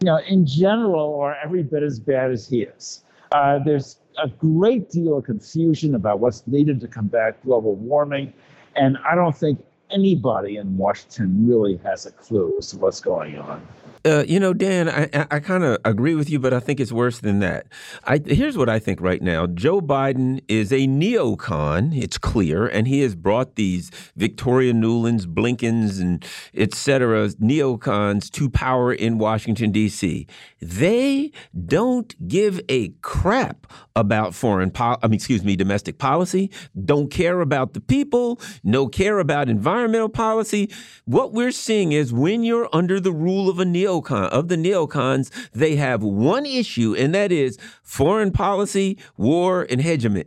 you know, in general, are every bit as bad as he is. Uh, there's a great deal of confusion about what's needed to combat global warming, and I don't think anybody in Washington really has a clue as to what's going on. Uh, you know, Dan, I, I kind of agree with you, but I think it's worse than that. I, here's what I think right now Joe Biden is a neocon, it's clear, and he has brought these Victoria Newlands, Blinkens, and et cetera, neocons to power in Washington, D.C. They don't give a crap about foreign, I mean, excuse me, domestic policy, don't care about the people, no care about environmental policy. What we're seeing is when you're under the rule of a neocon, of the neocons, they have one issue, and that is foreign policy, war, and hegemony.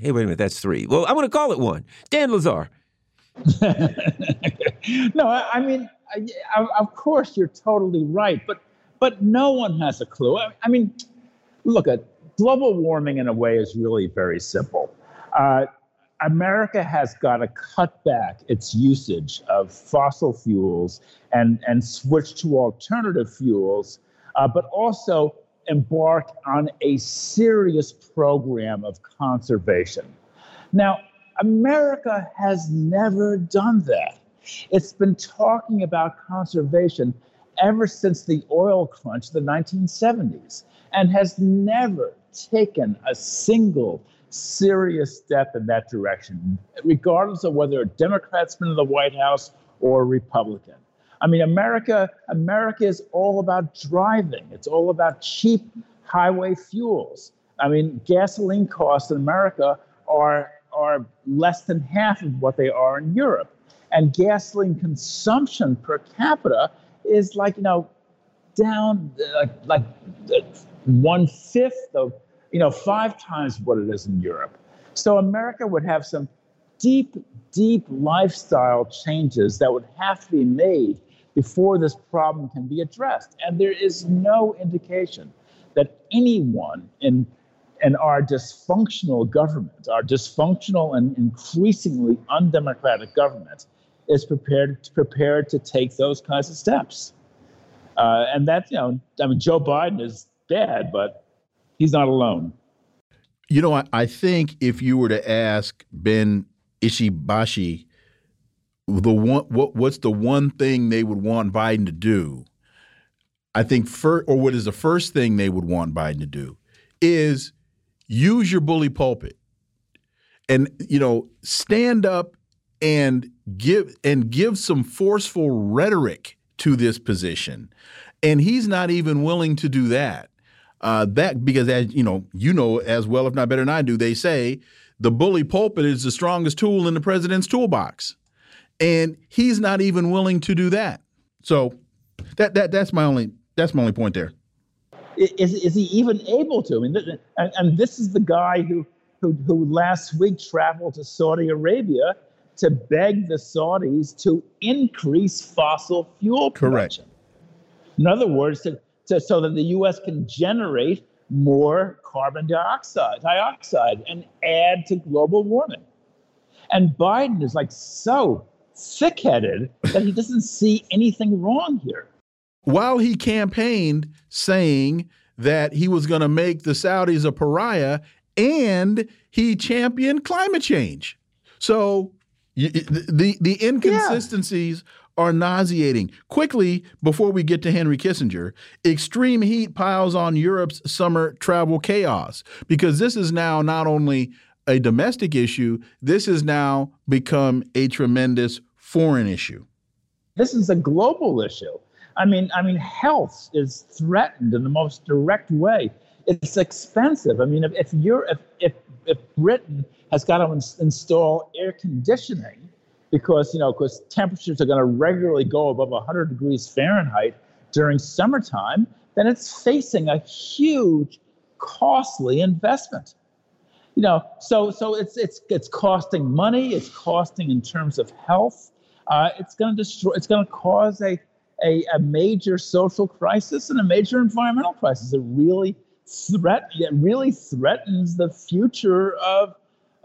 Hey, wait a minute, that's three. Well, I'm going to call it one. Dan Lazare. no, I, mean, I, of course, you're totally right, but but no one has a clue. I, I mean, look at global warming in a way is really very simple. Uh, America has got to cut back its usage of fossil fuels and, and switch to alternative fuels, uh, but also embark on a serious program of conservation. Now, America has never done that. It's been talking about conservation ever since the oil crunch of the 1970s and has never taken a single serious step in that direction, regardless of whether a Democrat's been in the White House or a Republican. I mean, America, America is all about driving. It's all about cheap highway fuels. I mean, gasoline costs in America are are less than half of what they are in Europe, and gasoline consumption per capita is like you know down uh, like like one fifth of you know, five times what it is in Europe. So America would have some deep, deep lifestyle changes that would have to be made before this problem can be addressed. And there is no indication that anyone in in our dysfunctional government, our dysfunctional and increasingly undemocratic government, is prepared prepared to take those kinds of steps. Uh, and that, you know, I mean, Joe Biden is bad, but he's not alone. You know, I, I think if you were to ask Ben Ishibashi, the one what what's the one thing they would want Biden to do? I think first, or what is the first thing they would want Biden to do is use your bully pulpit and you know stand up and give and give some forceful rhetoric to this position and he's not even willing to do that uh, that because as you know, you know as well, if not better than I do, they say the bully pulpit is the strongest tool in the president's toolbox, and he's not even willing to do that. So that that that's my only that's my only point there. Is is he even able to? I mean, and, and this is the guy who who who last week traveled to Saudi Arabia to beg the Saudis to increase fossil fuel production. Correct. In other words, to to, so that the U.S. can generate more carbon dioxide, dioxide and add to global warming. And Biden is like so thick-headed that he doesn't see anything wrong here. While he campaigned saying that he was going to make the Saudis a pariah and he championed climate change. So the the inconsistencies are nauseating. Quickly, before we get to Henry Kissinger, extreme heat piles on Europe's summer travel chaos because this is now not only a domestic issue, this has now become a tremendous foreign issue. This is a global issue. I mean, I mean, health is threatened in the most direct way. It's expensive. I mean, if, if you're if, if if Britain has got to install air conditioning because you know because temperatures are going to regularly go above 100 degrees Fahrenheit during summertime, then it's facing a huge, costly investment. You know, so so it's it's it's costing money. It's costing in terms of health. Uh, it's going to destroy. It's going to cause a, a a major social crisis and a major environmental crisis. It really threat. It really threatens the future of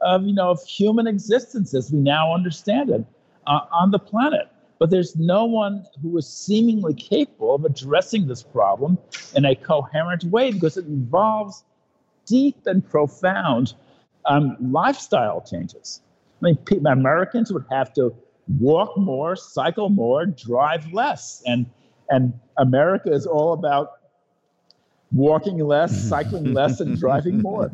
of you know of human existence as we now understand it uh, on the planet. But there's no one who is seemingly capable of addressing this problem in a coherent way because it involves deep and profound um, lifestyle changes. I mean, Americans would have to walk more, cycle more, drive less, and and America is all about walking less, cycling less, and driving more.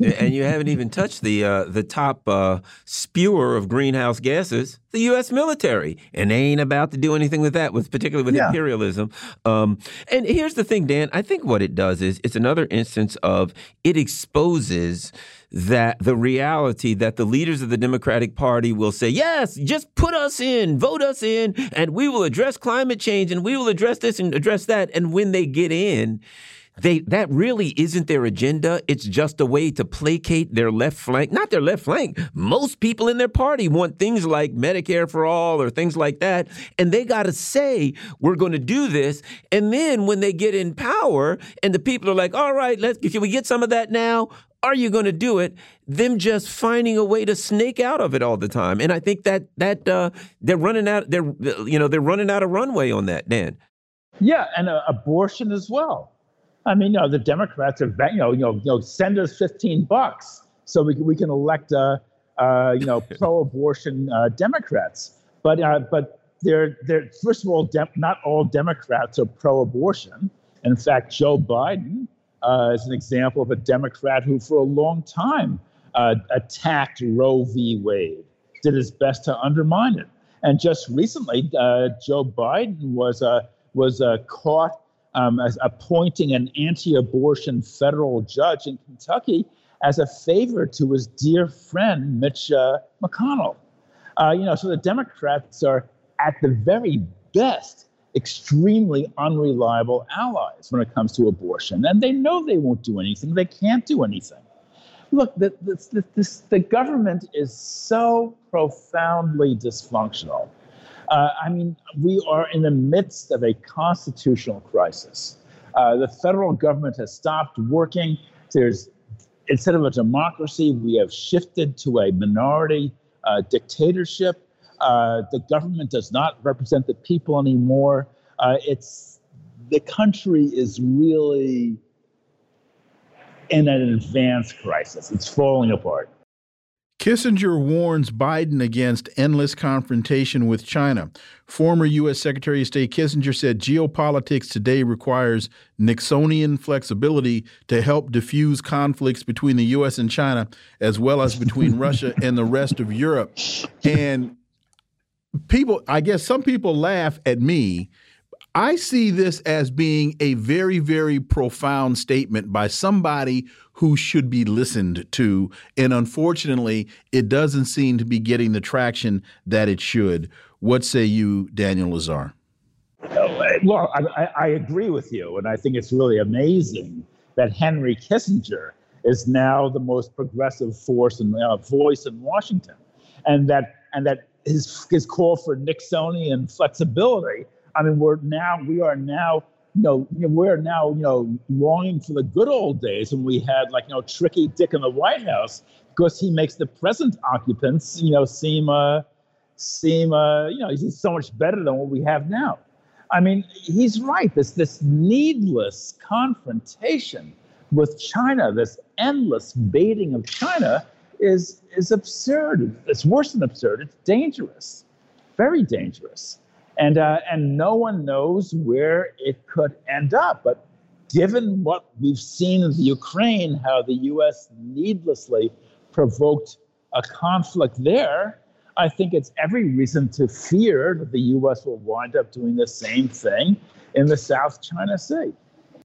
and you haven't even touched the uh, the top uh, spewer of greenhouse gases, the U.S. military, and they ain't about to do anything with that, with particularly with yeah. imperialism. Um, and here's the thing, Dan. I think what it does is it's another instance of it exposes that the reality that the leaders of the Democratic Party will say, yes, just put us in, vote us in, and we will address climate change and we will address this and address that. And when they get in, they that really isn't their agenda. It's just a way to placate their left flank. Not their left flank. Most people in their party want things like Medicare for all or things like that. And they got to say, we're going to do this. And then when they get in power and the people are like, all right, let's, can we get some of that now? Are you going to do it? Them just finding a way to snake out of it all the time, and I think that that uh, they're running out. They're you know they're running out of runway on that, Dan. Yeah, and uh, abortion as well. I mean, you know, the Democrats are you know you know you know send us fifteen bucks so we can, we can elect uh, uh you know pro-abortion uh, Democrats, but uh, but they're they're first of all not all Democrats are pro-abortion. In fact, Joe Biden uh, as an example of a Democrat who, for a long time, uh, attacked Roe v. Wade, did his best to undermine it. And just recently, uh, Joe Biden was uh, was uh, caught um, as appointing an anti-abortion federal judge in Kentucky as a favor to his dear friend Mitch uh, McConnell. you know, so the Democrats are at the very best extremely unreliable allies when it comes to abortion. And they know they won't do anything, they can't do anything. Look, the, the, the, the government is so profoundly dysfunctional. Uh, I mean, we are in the midst of a constitutional crisis. Uh, the federal government has stopped working. There's instead of a democracy, we have shifted to a minority uh, dictatorship. Uh, the government does not represent the people anymore. Uh, it's the country is really in an advanced crisis. It's falling apart. Kissinger warns Biden against endless confrontation with China. Former U.S. Secretary of State Kissinger said geopolitics today requires Nixonian flexibility to help diffuse conflicts between the U.S. and China, as well as between Russia and the rest of Europe. And people, I guess some people laugh at me. I see this as being a very, very profound statement by somebody who should be listened to. And unfortunately, it doesn't seem to be getting the traction that it should. What say you, Daniel Lazare? Well, I, I agree with you. And I think it's really amazing that Henry Kissinger is now the most progressive force and uh, voice in Washington. And that, and that his his call for Nixonian flexibility. I mean, we're now we are now you know, we're now you know longing for the good old days when we had like you know tricky Dick in the White House because he makes the present occupants you know seem uh seem uh you know he's so much better than what we have now. I mean, he's right. This this needless confrontation with China, this endless baiting of China is is absurd. It's worse than absurd. It's dangerous, very dangerous, and uh, and no one knows where it could end up. But given what we've seen in the Ukraine, how the U.S. needlessly provoked a conflict there, I think it's every reason to fear that the U.S. will wind up doing the same thing in the South China Sea.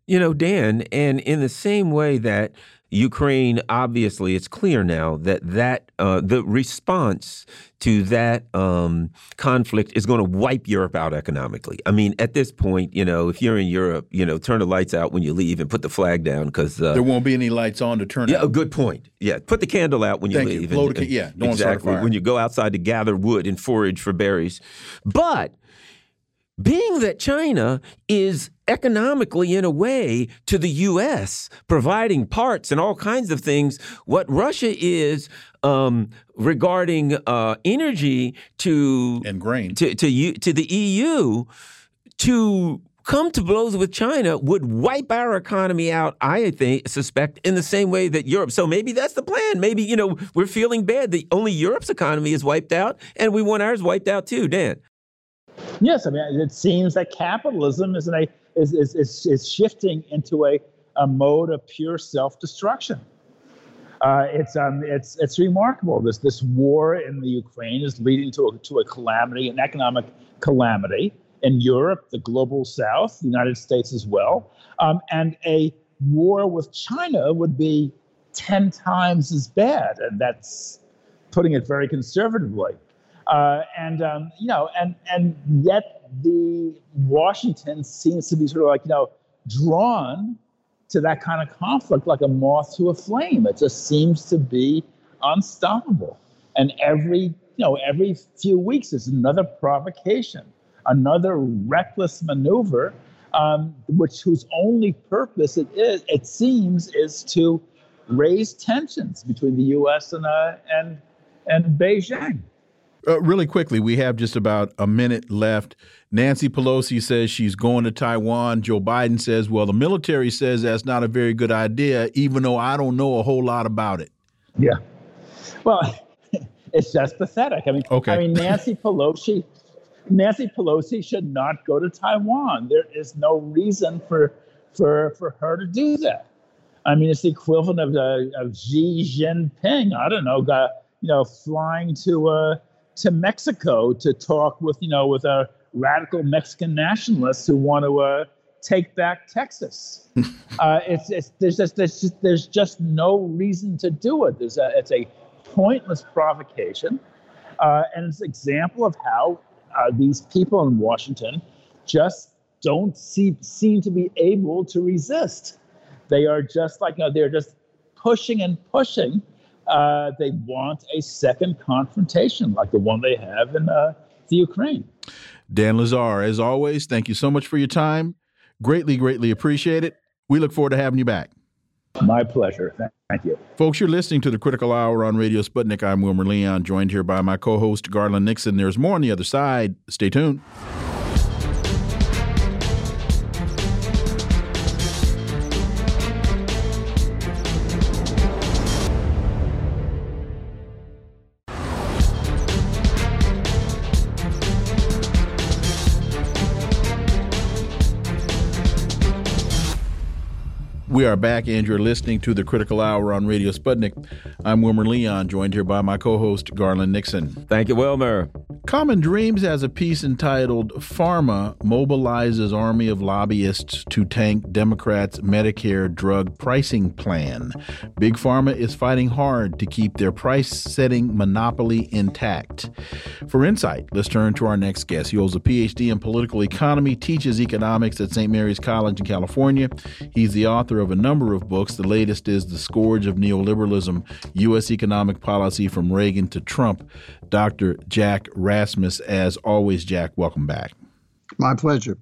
You know, Dan, and in the same way that Ukraine, obviously, it's clear now that that uh, the response to that um, conflict is going to wipe Europe out economically. I mean, at this point, you know, if you're in Europe, you know, turn the lights out when you leave and put the flag down because uh, there won't be any lights on to turn. Yeah, out. a good point. Yeah, put the candle out when you Thank leave. You. Blow and, yeah, don't exactly when you go outside to gather wood and forage for berries, but being that China is economically, in a way, to the U.S., providing parts and all kinds of things, what Russia is um, regarding uh, energy to and grain to to, to the EU to come to blows with China would wipe our economy out, I think, suspect, in the same way that Europe. So maybe that's the plan. Maybe, you know, we're feeling bad that only Europe's economy is wiped out and we want ours wiped out too, Dan. Yes, I mean, it seems that capitalism is, a, is, is, is, is shifting into a, a mode of pure self destruction. Uh, it's um, it's it's remarkable. This this war in the Ukraine is leading to a, to a calamity, an economic calamity in Europe, the global South, the United States as well, um, and a war with China would be ten times as bad, and that's putting it very conservatively. Uh, and um, you know, and and yet the Washington seems to be sort of like you know drawn to that kind of conflict like a moth to a flame. It just seems to be unstoppable. And every, you know, every few weeks is another provocation, another reckless maneuver, um, which whose only purpose it is, it seems, is to raise tensions between the U.S. and uh, and and Beijing. Uh, really quickly, we have just about a minute left. Nancy Pelosi says she's going to Taiwan. Joe Biden says, well, the military says that's not a very good idea, even though I don't know a whole lot about it. Yeah. Well, it's just pathetic. I mean, okay. I mean, Nancy Pelosi, Nancy Pelosi should not go to Taiwan. There is no reason for for for her to do that. I mean, it's the equivalent of, uh, of Xi Jinping. I don't know, got, you know, flying to uh, to Mexico to talk with you know with our radical Mexican nationalists who want to uh, take back Texas. uh, it's, it's, there's, just, there's, just, there's just no reason to do it. There's a, it's a pointless provocation. Uh, and it's an example of how uh, these people in Washington just don't see, seem to be able to resist. They are just like, you know, they're just pushing and pushing. Uh, they want a second confrontation like the one they have in uh, the Ukraine. Dan Lazare, as always, thank you so much for your time. Greatly, greatly appreciate it. We look forward to having you back. My pleasure. Thank you. Folks, you're listening to the Critical Hour on Radio Sputnik. I'm Wilmer Leon, joined here by my co host, Garland Nixon. There's more on the other side. Stay tuned. We are back, and you're listening to the Critical Hour on Radio Sputnik. I'm Wilmer Leon, joined here by my co host, Garland Nixon. Thank you, Wilmer. Common Dreams has a piece entitled Pharma Mobilizes Army of Lobbyists to Tank Democrats' Medicare Drug Pricing Plan. Big Pharma is fighting hard to keep their price setting monopoly intact. For insight, let's turn to our next guest. He holds a PhD in political economy, teaches economics at St. Mary's College in California. He's the author of a number of books. The latest is The Scourge of Neoliberalism U.S. Economic Policy from Reagan to Trump. Dr. Jack Rasmus. As always, Jack, welcome back. My pleasure.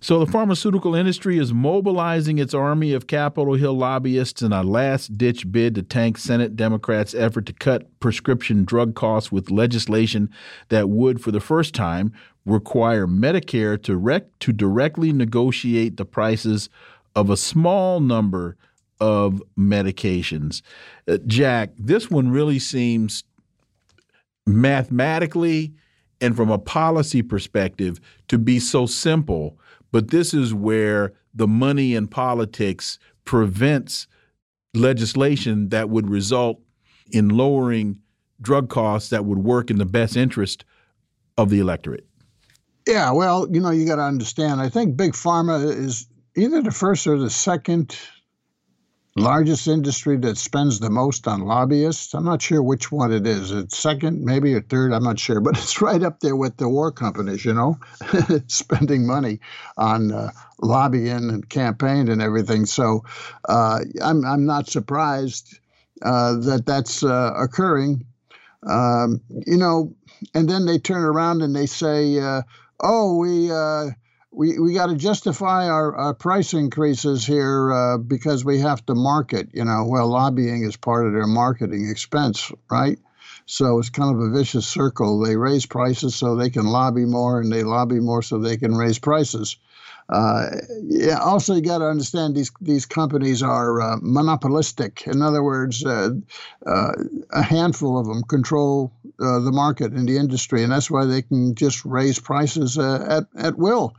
So, the pharmaceutical industry is mobilizing its army of Capitol Hill lobbyists in a last ditch bid to tank Senate Democrats' effort to cut prescription drug costs with legislation that would, for the first time, require Medicare to, rec- to directly negotiate the prices of a small number of medications. Uh, Jack, this one really seems mathematically and from a policy perspective to be so simple. But this is where the money in politics prevents legislation that would result in lowering drug costs that would work in the best interest of the electorate. Yeah, well, you know, you got to understand. I think big pharma is either the first or the second largest industry that spends the most on lobbyists. I'm not sure which one it is. It's second, maybe or third. I'm not sure, but it's right up there with the war companies. You know, spending money on uh, lobbying and campaign and everything. So uh, I'm I'm not surprised uh, that that's uh, occurring. Um, you know, and then they turn around and they say, uh, "Oh, we." We, we got to justify our, our, price increases here uh, because we have to market. You know, well, lobbying is part of their marketing expense, right? So it's kind of a vicious circle. They raise prices so they can lobby more, and they lobby more so they can raise prices. Uh, yeah, also, you got to understand these these companies are uh, monopolistic. In other words, uh, uh a handful of them control uh, the market in the industry, and that's why they can just raise prices uh, at at will.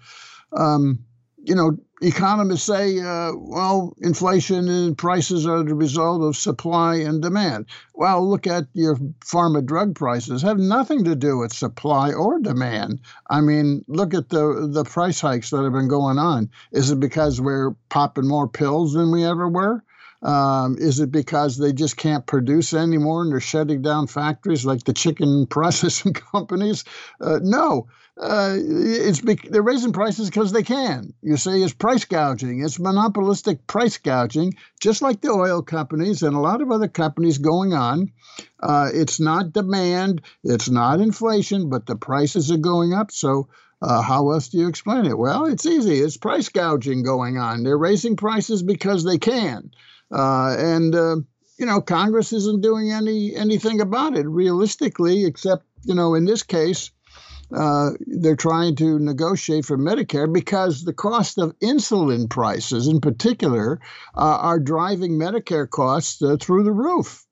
Um, you know, economists say, uh, well, inflation and prices are the result of supply and demand. Well, look at your pharma drug prices; have nothing to do with supply or demand. I mean, look at the the price hikes that have been going on. Is it because we're popping more pills than we ever were? Um, is it because they just can't produce anymore and they're shutting down factories like the chicken processing companies? Uh, no, uh, it's they're raising prices because they can. You see, it's price gouging. It's monopolistic price gouging, just like the oil companies and a lot of other companies going on. Uh, it's not demand, it's not inflation, but the prices are going up. So uh, how else do you explain it? Well, it's easy. It's price gouging going on. They're raising prices because they can, uh, and uh, you know Congress isn't doing any anything about it realistically, except you know in this case uh, they're trying to negotiate for Medicare because the cost of insulin prices, in particular, uh, are driving Medicare costs uh, through the roof.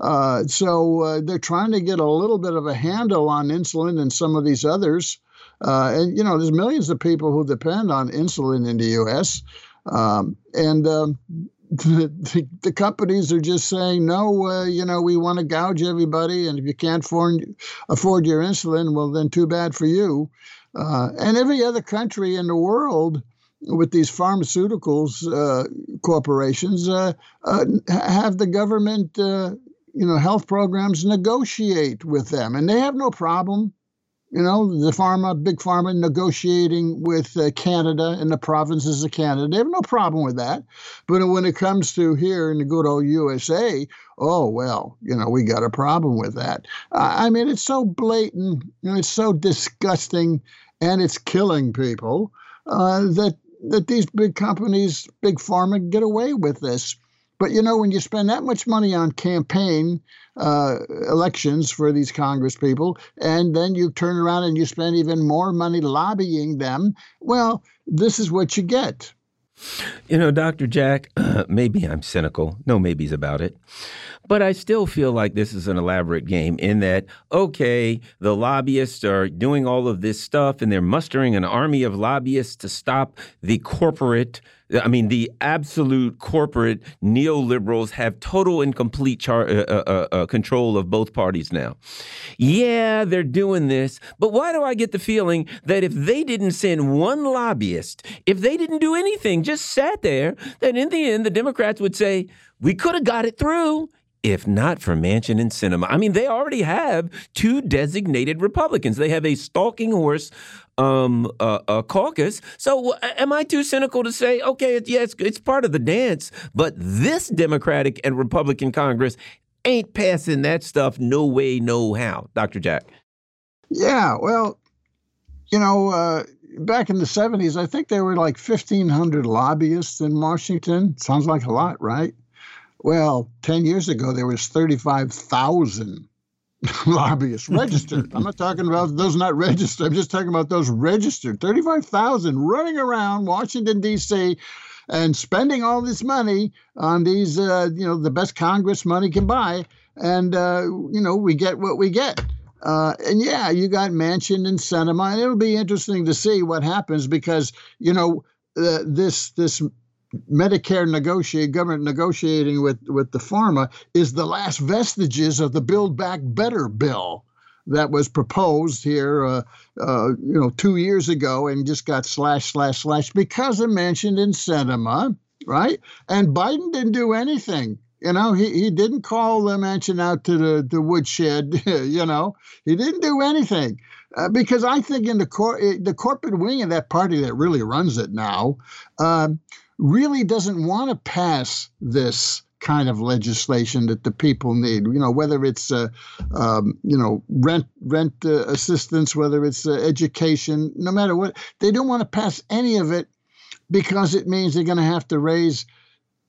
Uh, so uh, they're trying to get a little bit of a handle on insulin and some of these others. and you know, there's millions of people who depend on insulin in the U.S. Um, and um, the, the, companies are just saying no uh, you know we want to gouge everybody and if you can't afford, afford your insulin well then too bad for you. Uh, and every other country in the world with these pharmaceuticals uh, corporations uh, uh, have the government uh, you know health programs negotiate with them and they have no problem you know, the pharma, big pharma negotiating with uh, Canada and the provinces of Canada. They have no problem with that. But when it comes to here in the good old USA, oh, well, you know, we got a problem with that. Uh, I mean, it's so blatant, you know, it's so disgusting, and it's killing people uh, that, that these big companies, big pharma, get away with this. But you know, when you spend that much money on campaign uh, elections for these Congress people, and then you turn around and you spend even more money lobbying them, well, this is what you get. You know, Dr. Jack, maybe I'm cynical. No maybes about it. But I still feel like this is an elaborate game in that, okay, the lobbyists are doing all of this stuff and they're mustering an army of lobbyists to stop the corporate I mean, the absolute corporate neoliberals have total and complete uh, uh, uh, uh, control of both parties now. Yeah, they're doing this, but why do I get the feeling that if they didn't send one lobbyist, if they didn't do anything, just sat there, that in the end the Democrats would say, we could have got it through if not for Manchin and Sinema. I mean, they already have two designated Republicans. They have a stalking horse um, uh, uh, caucus. So, am I too cynical to say, okay, yeah, it's, it's part of the dance, but this Democratic and Republican Congress ain't passing that stuff no way, no how, Dr. Jack? Yeah, well, you know, uh, back in the 70s, I think there were like 1,500 lobbyists in Washington. Sounds like a lot, right? Well, 10 years ago, there was 35,000 lobbyists registered. I'm not talking about those not registered. I'm just talking about those registered. 35,000 running around Washington, D.C. and spending all this money on these, uh, you know, the best Congress money can buy. And, uh, you know, we get what we get. Uh, and yeah, you got Manchin and Sinema, and it'll be interesting to see what happens because, you know, uh, this this Medicare negotiate government negotiating with with the pharma is the last vestiges of the Build Back Better bill that was proposed here, uh, uh, you know, two years ago and just got slash slash slash because of Manchin in Sinema, right? And Biden didn't do anything. You know, he, he didn't call the Manchin out to the, the woodshed. you know, he didn't do anything. Uh, because I think in the cor- the corporate wing of that party that really runs it now, um, really doesn't want to pass this kind of legislation that the people need. You know, whether it's uh, um, you know rent rent uh, assistance, whether it's uh, education, no matter what, they don't want to pass any of it because it means they're going to have to raise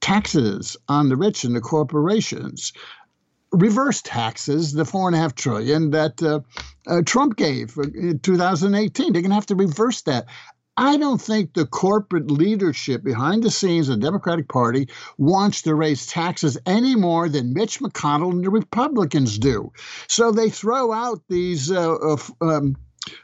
taxes on the rich and the corporations. Reverse taxes, the four and a half trillion that uh, uh, Trump gave in 2018. They're going to have to reverse that. I don't think the corporate leadership behind the scenes of the Democratic Party wants to raise taxes any more than Mitch McConnell and the Republicans do. So they throw out these uh, uh, um,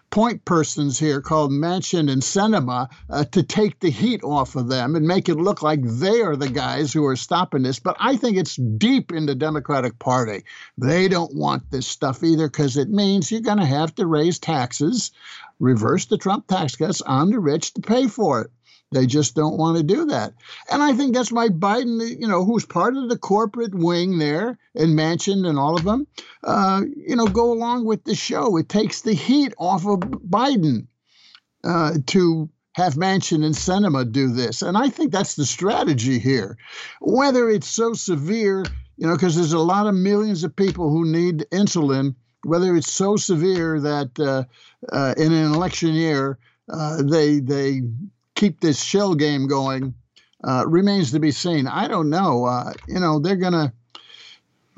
point persons here called Manchin and Sinema uh, to take the heat off of them and make it look like they are the guys who are stopping this. But I think it's deep in the Democratic Party. They don't want this stuff either because it means you're going to have to raise taxes, reverse the Trump tax cuts on the rich to pay for it. They just don't want to do that. And I think that's why Biden, you know, who's part of the corporate wing there and Manchin and all of them, uh, you know, go along with the show. It takes the heat off of Biden uh, to have Manchin and Sinema do this. And I think that's the strategy here. Whether it's so severe, you know, because there's a lot of millions of people who need insulin, whether it's so severe that uh, uh in an election year, uh, they they keep this shell game going uh, remains to be seen. I don't know. You know, they're to.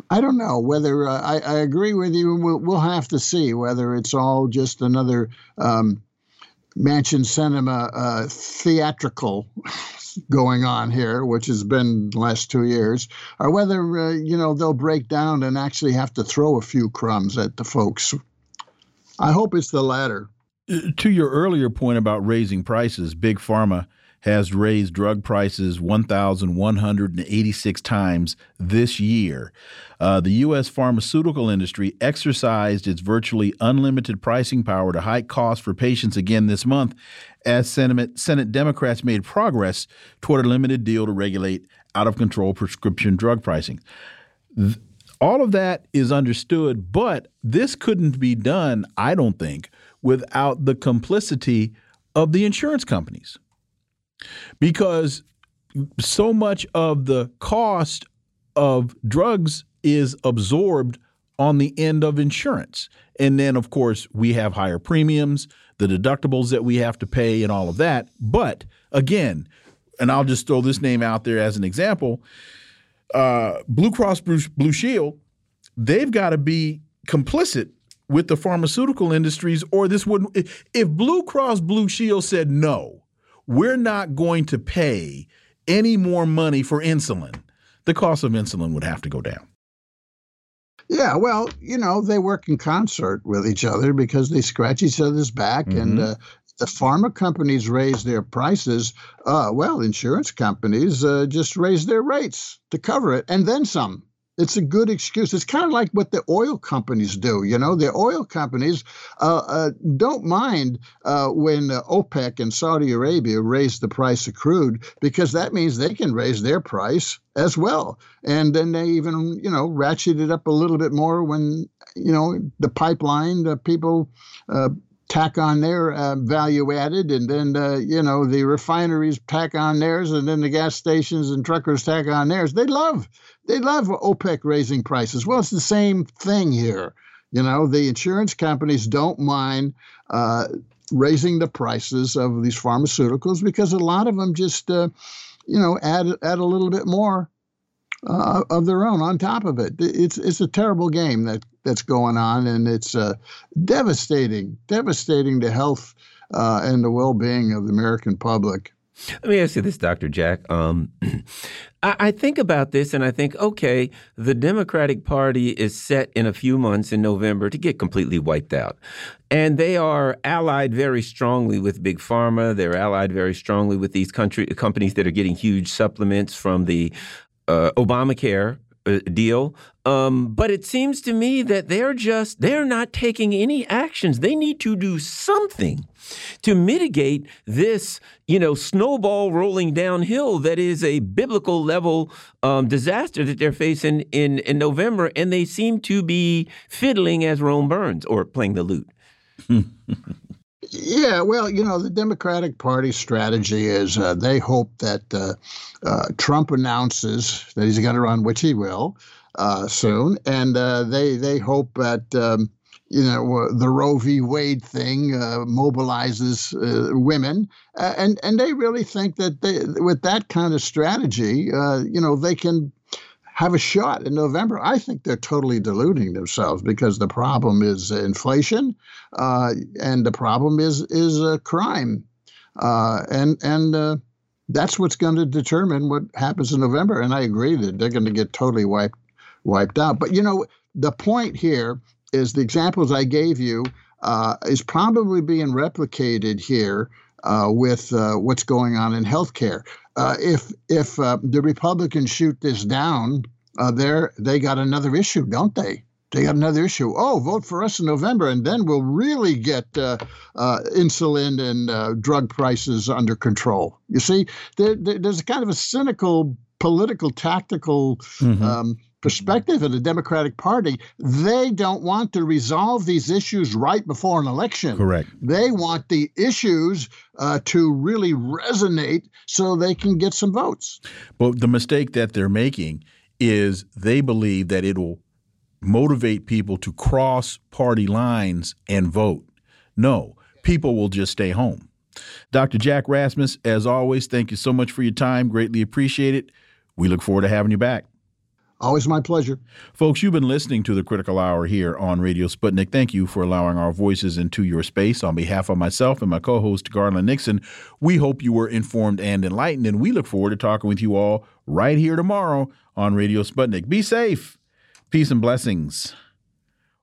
I don't know whether I, I, agree with you. We'll, we'll, have to see whether it's all just another um, Manchin Sinema uh, theatrical going on here, which has been the last two years, or whether uh, you know they'll break down and actually have to throw a few crumbs at the folks. I hope it's the latter to your earlier point about raising prices, Big Pharma has raised drug prices 1,186 times this year. Uh, the U.S. pharmaceutical industry exercised its virtually unlimited pricing power to hike costs for patients again this month as Senate, Senate Democrats made progress toward a limited deal to regulate out of control prescription drug pricing. Th all of that is understood, but this couldn't be done, I don't think, without the complicity of the insurance companies. Because so much of the cost of drugs is absorbed on the end of insurance. And then, of course, we have higher premiums, the deductibles that we have to pay, and all of that. But again, and I'll just throw this name out there as an example uh, Blue Cross Blue Shield, they've got to be complicit with the pharmaceutical industries, or this wouldn't. If Blue Cross Blue Shield said no, we're not going to pay any more money for insulin, the cost of insulin would have to go down. Yeah, well, you know, they work in concert with each other because they scratch each other's back mm -hmm. and uh, the pharma companies raise their prices. Uh, well, insurance companies uh, just raise their rates to cover it and then some. It's a good excuse. It's kind of like what the oil companies do. You know, the oil companies uh, uh, don't mind uh, when OPEC and Saudi Arabia raise the price of crude because that means they can raise their price as well. And then they even, you know, ratchet it up a little bit more when, you know, the pipeline, the people uh, tack on their uh, value added, and then uh, you know the refineries tack on theirs, and then the gas stations and truckers tack on theirs. They love they love OPEC raising prices. Well, it's the same thing here. You know, the insurance companies don't mind uh, raising the prices of these pharmaceuticals because a lot of them just, uh, you know, add add a little bit more uh, of their own on top of it. It's it's a terrible game that that's going on, and it's uh, devastating, devastating to health uh, and the well-being of the American public. Let me ask you this, Dr. Jack. Um, I, I, think about this and I think, okay, the Democratic Party is set in a few months in November to get completely wiped out. And they are allied very strongly with Big Pharma. They're allied very strongly with these country companies that are getting huge supplements from the uh, Obamacare deal. Um, but it seems to me that they're just, they're not taking any actions. They need to do something to mitigate this, you know, snowball rolling downhill that is a biblical level um, disaster that they're facing in, in November. And they seem to be fiddling as Rome burns or playing the lute. Yeah, well, you know, the Democratic Party strategy is uh, they hope that uh, uh, Trump announces that he's going to run, which he will uh, soon, and uh, they they hope that. Um, you know the Roe v. Wade thing uh, mobilizes women, and and they really think that they, with that kind of strategy, you know, they can have a shot in November. I think they're totally deluding themselves because the problem is inflation, uh, and the problem is is uh, crime. uh, and and uh, that's what's going to determine what happens in November. And I agree that they're going to get totally wiped wiped out. But you know, the point here is the examples I gave you uh, is probably being replicated here uh, with uh, what's going on in healthcare. Uh, if if uh, the Republicans shoot this down, uh, there they got another issue, don't they? They got another issue. Oh, vote for us in November, and then we'll really get insulin and drug prices under control. You see, there, there, there's a kind of a cynical political tactical mm-hmm. um, perspective of the Democratic Party, they don't want to resolve these issues right before an election. Correct. They want the issues uh, to really resonate so they can get some votes. But the mistake that they're making is they believe that it will motivate people to cross party lines and vote. No, people will just stay home. Dr. Jack Rasmus, as always, thank you so much for your time. Greatly appreciate it. We look forward to having you back. Always my pleasure. Folks, you've been listening to the Critical Hour here on Radio Sputnik. Thank you for allowing our voices into your space. On behalf of myself and my co host, Garland Nixon, we hope you were informed and enlightened, and we look forward to talking with you all right here tomorrow on Radio Sputnik. Be safe. Peace and blessings.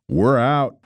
We're out.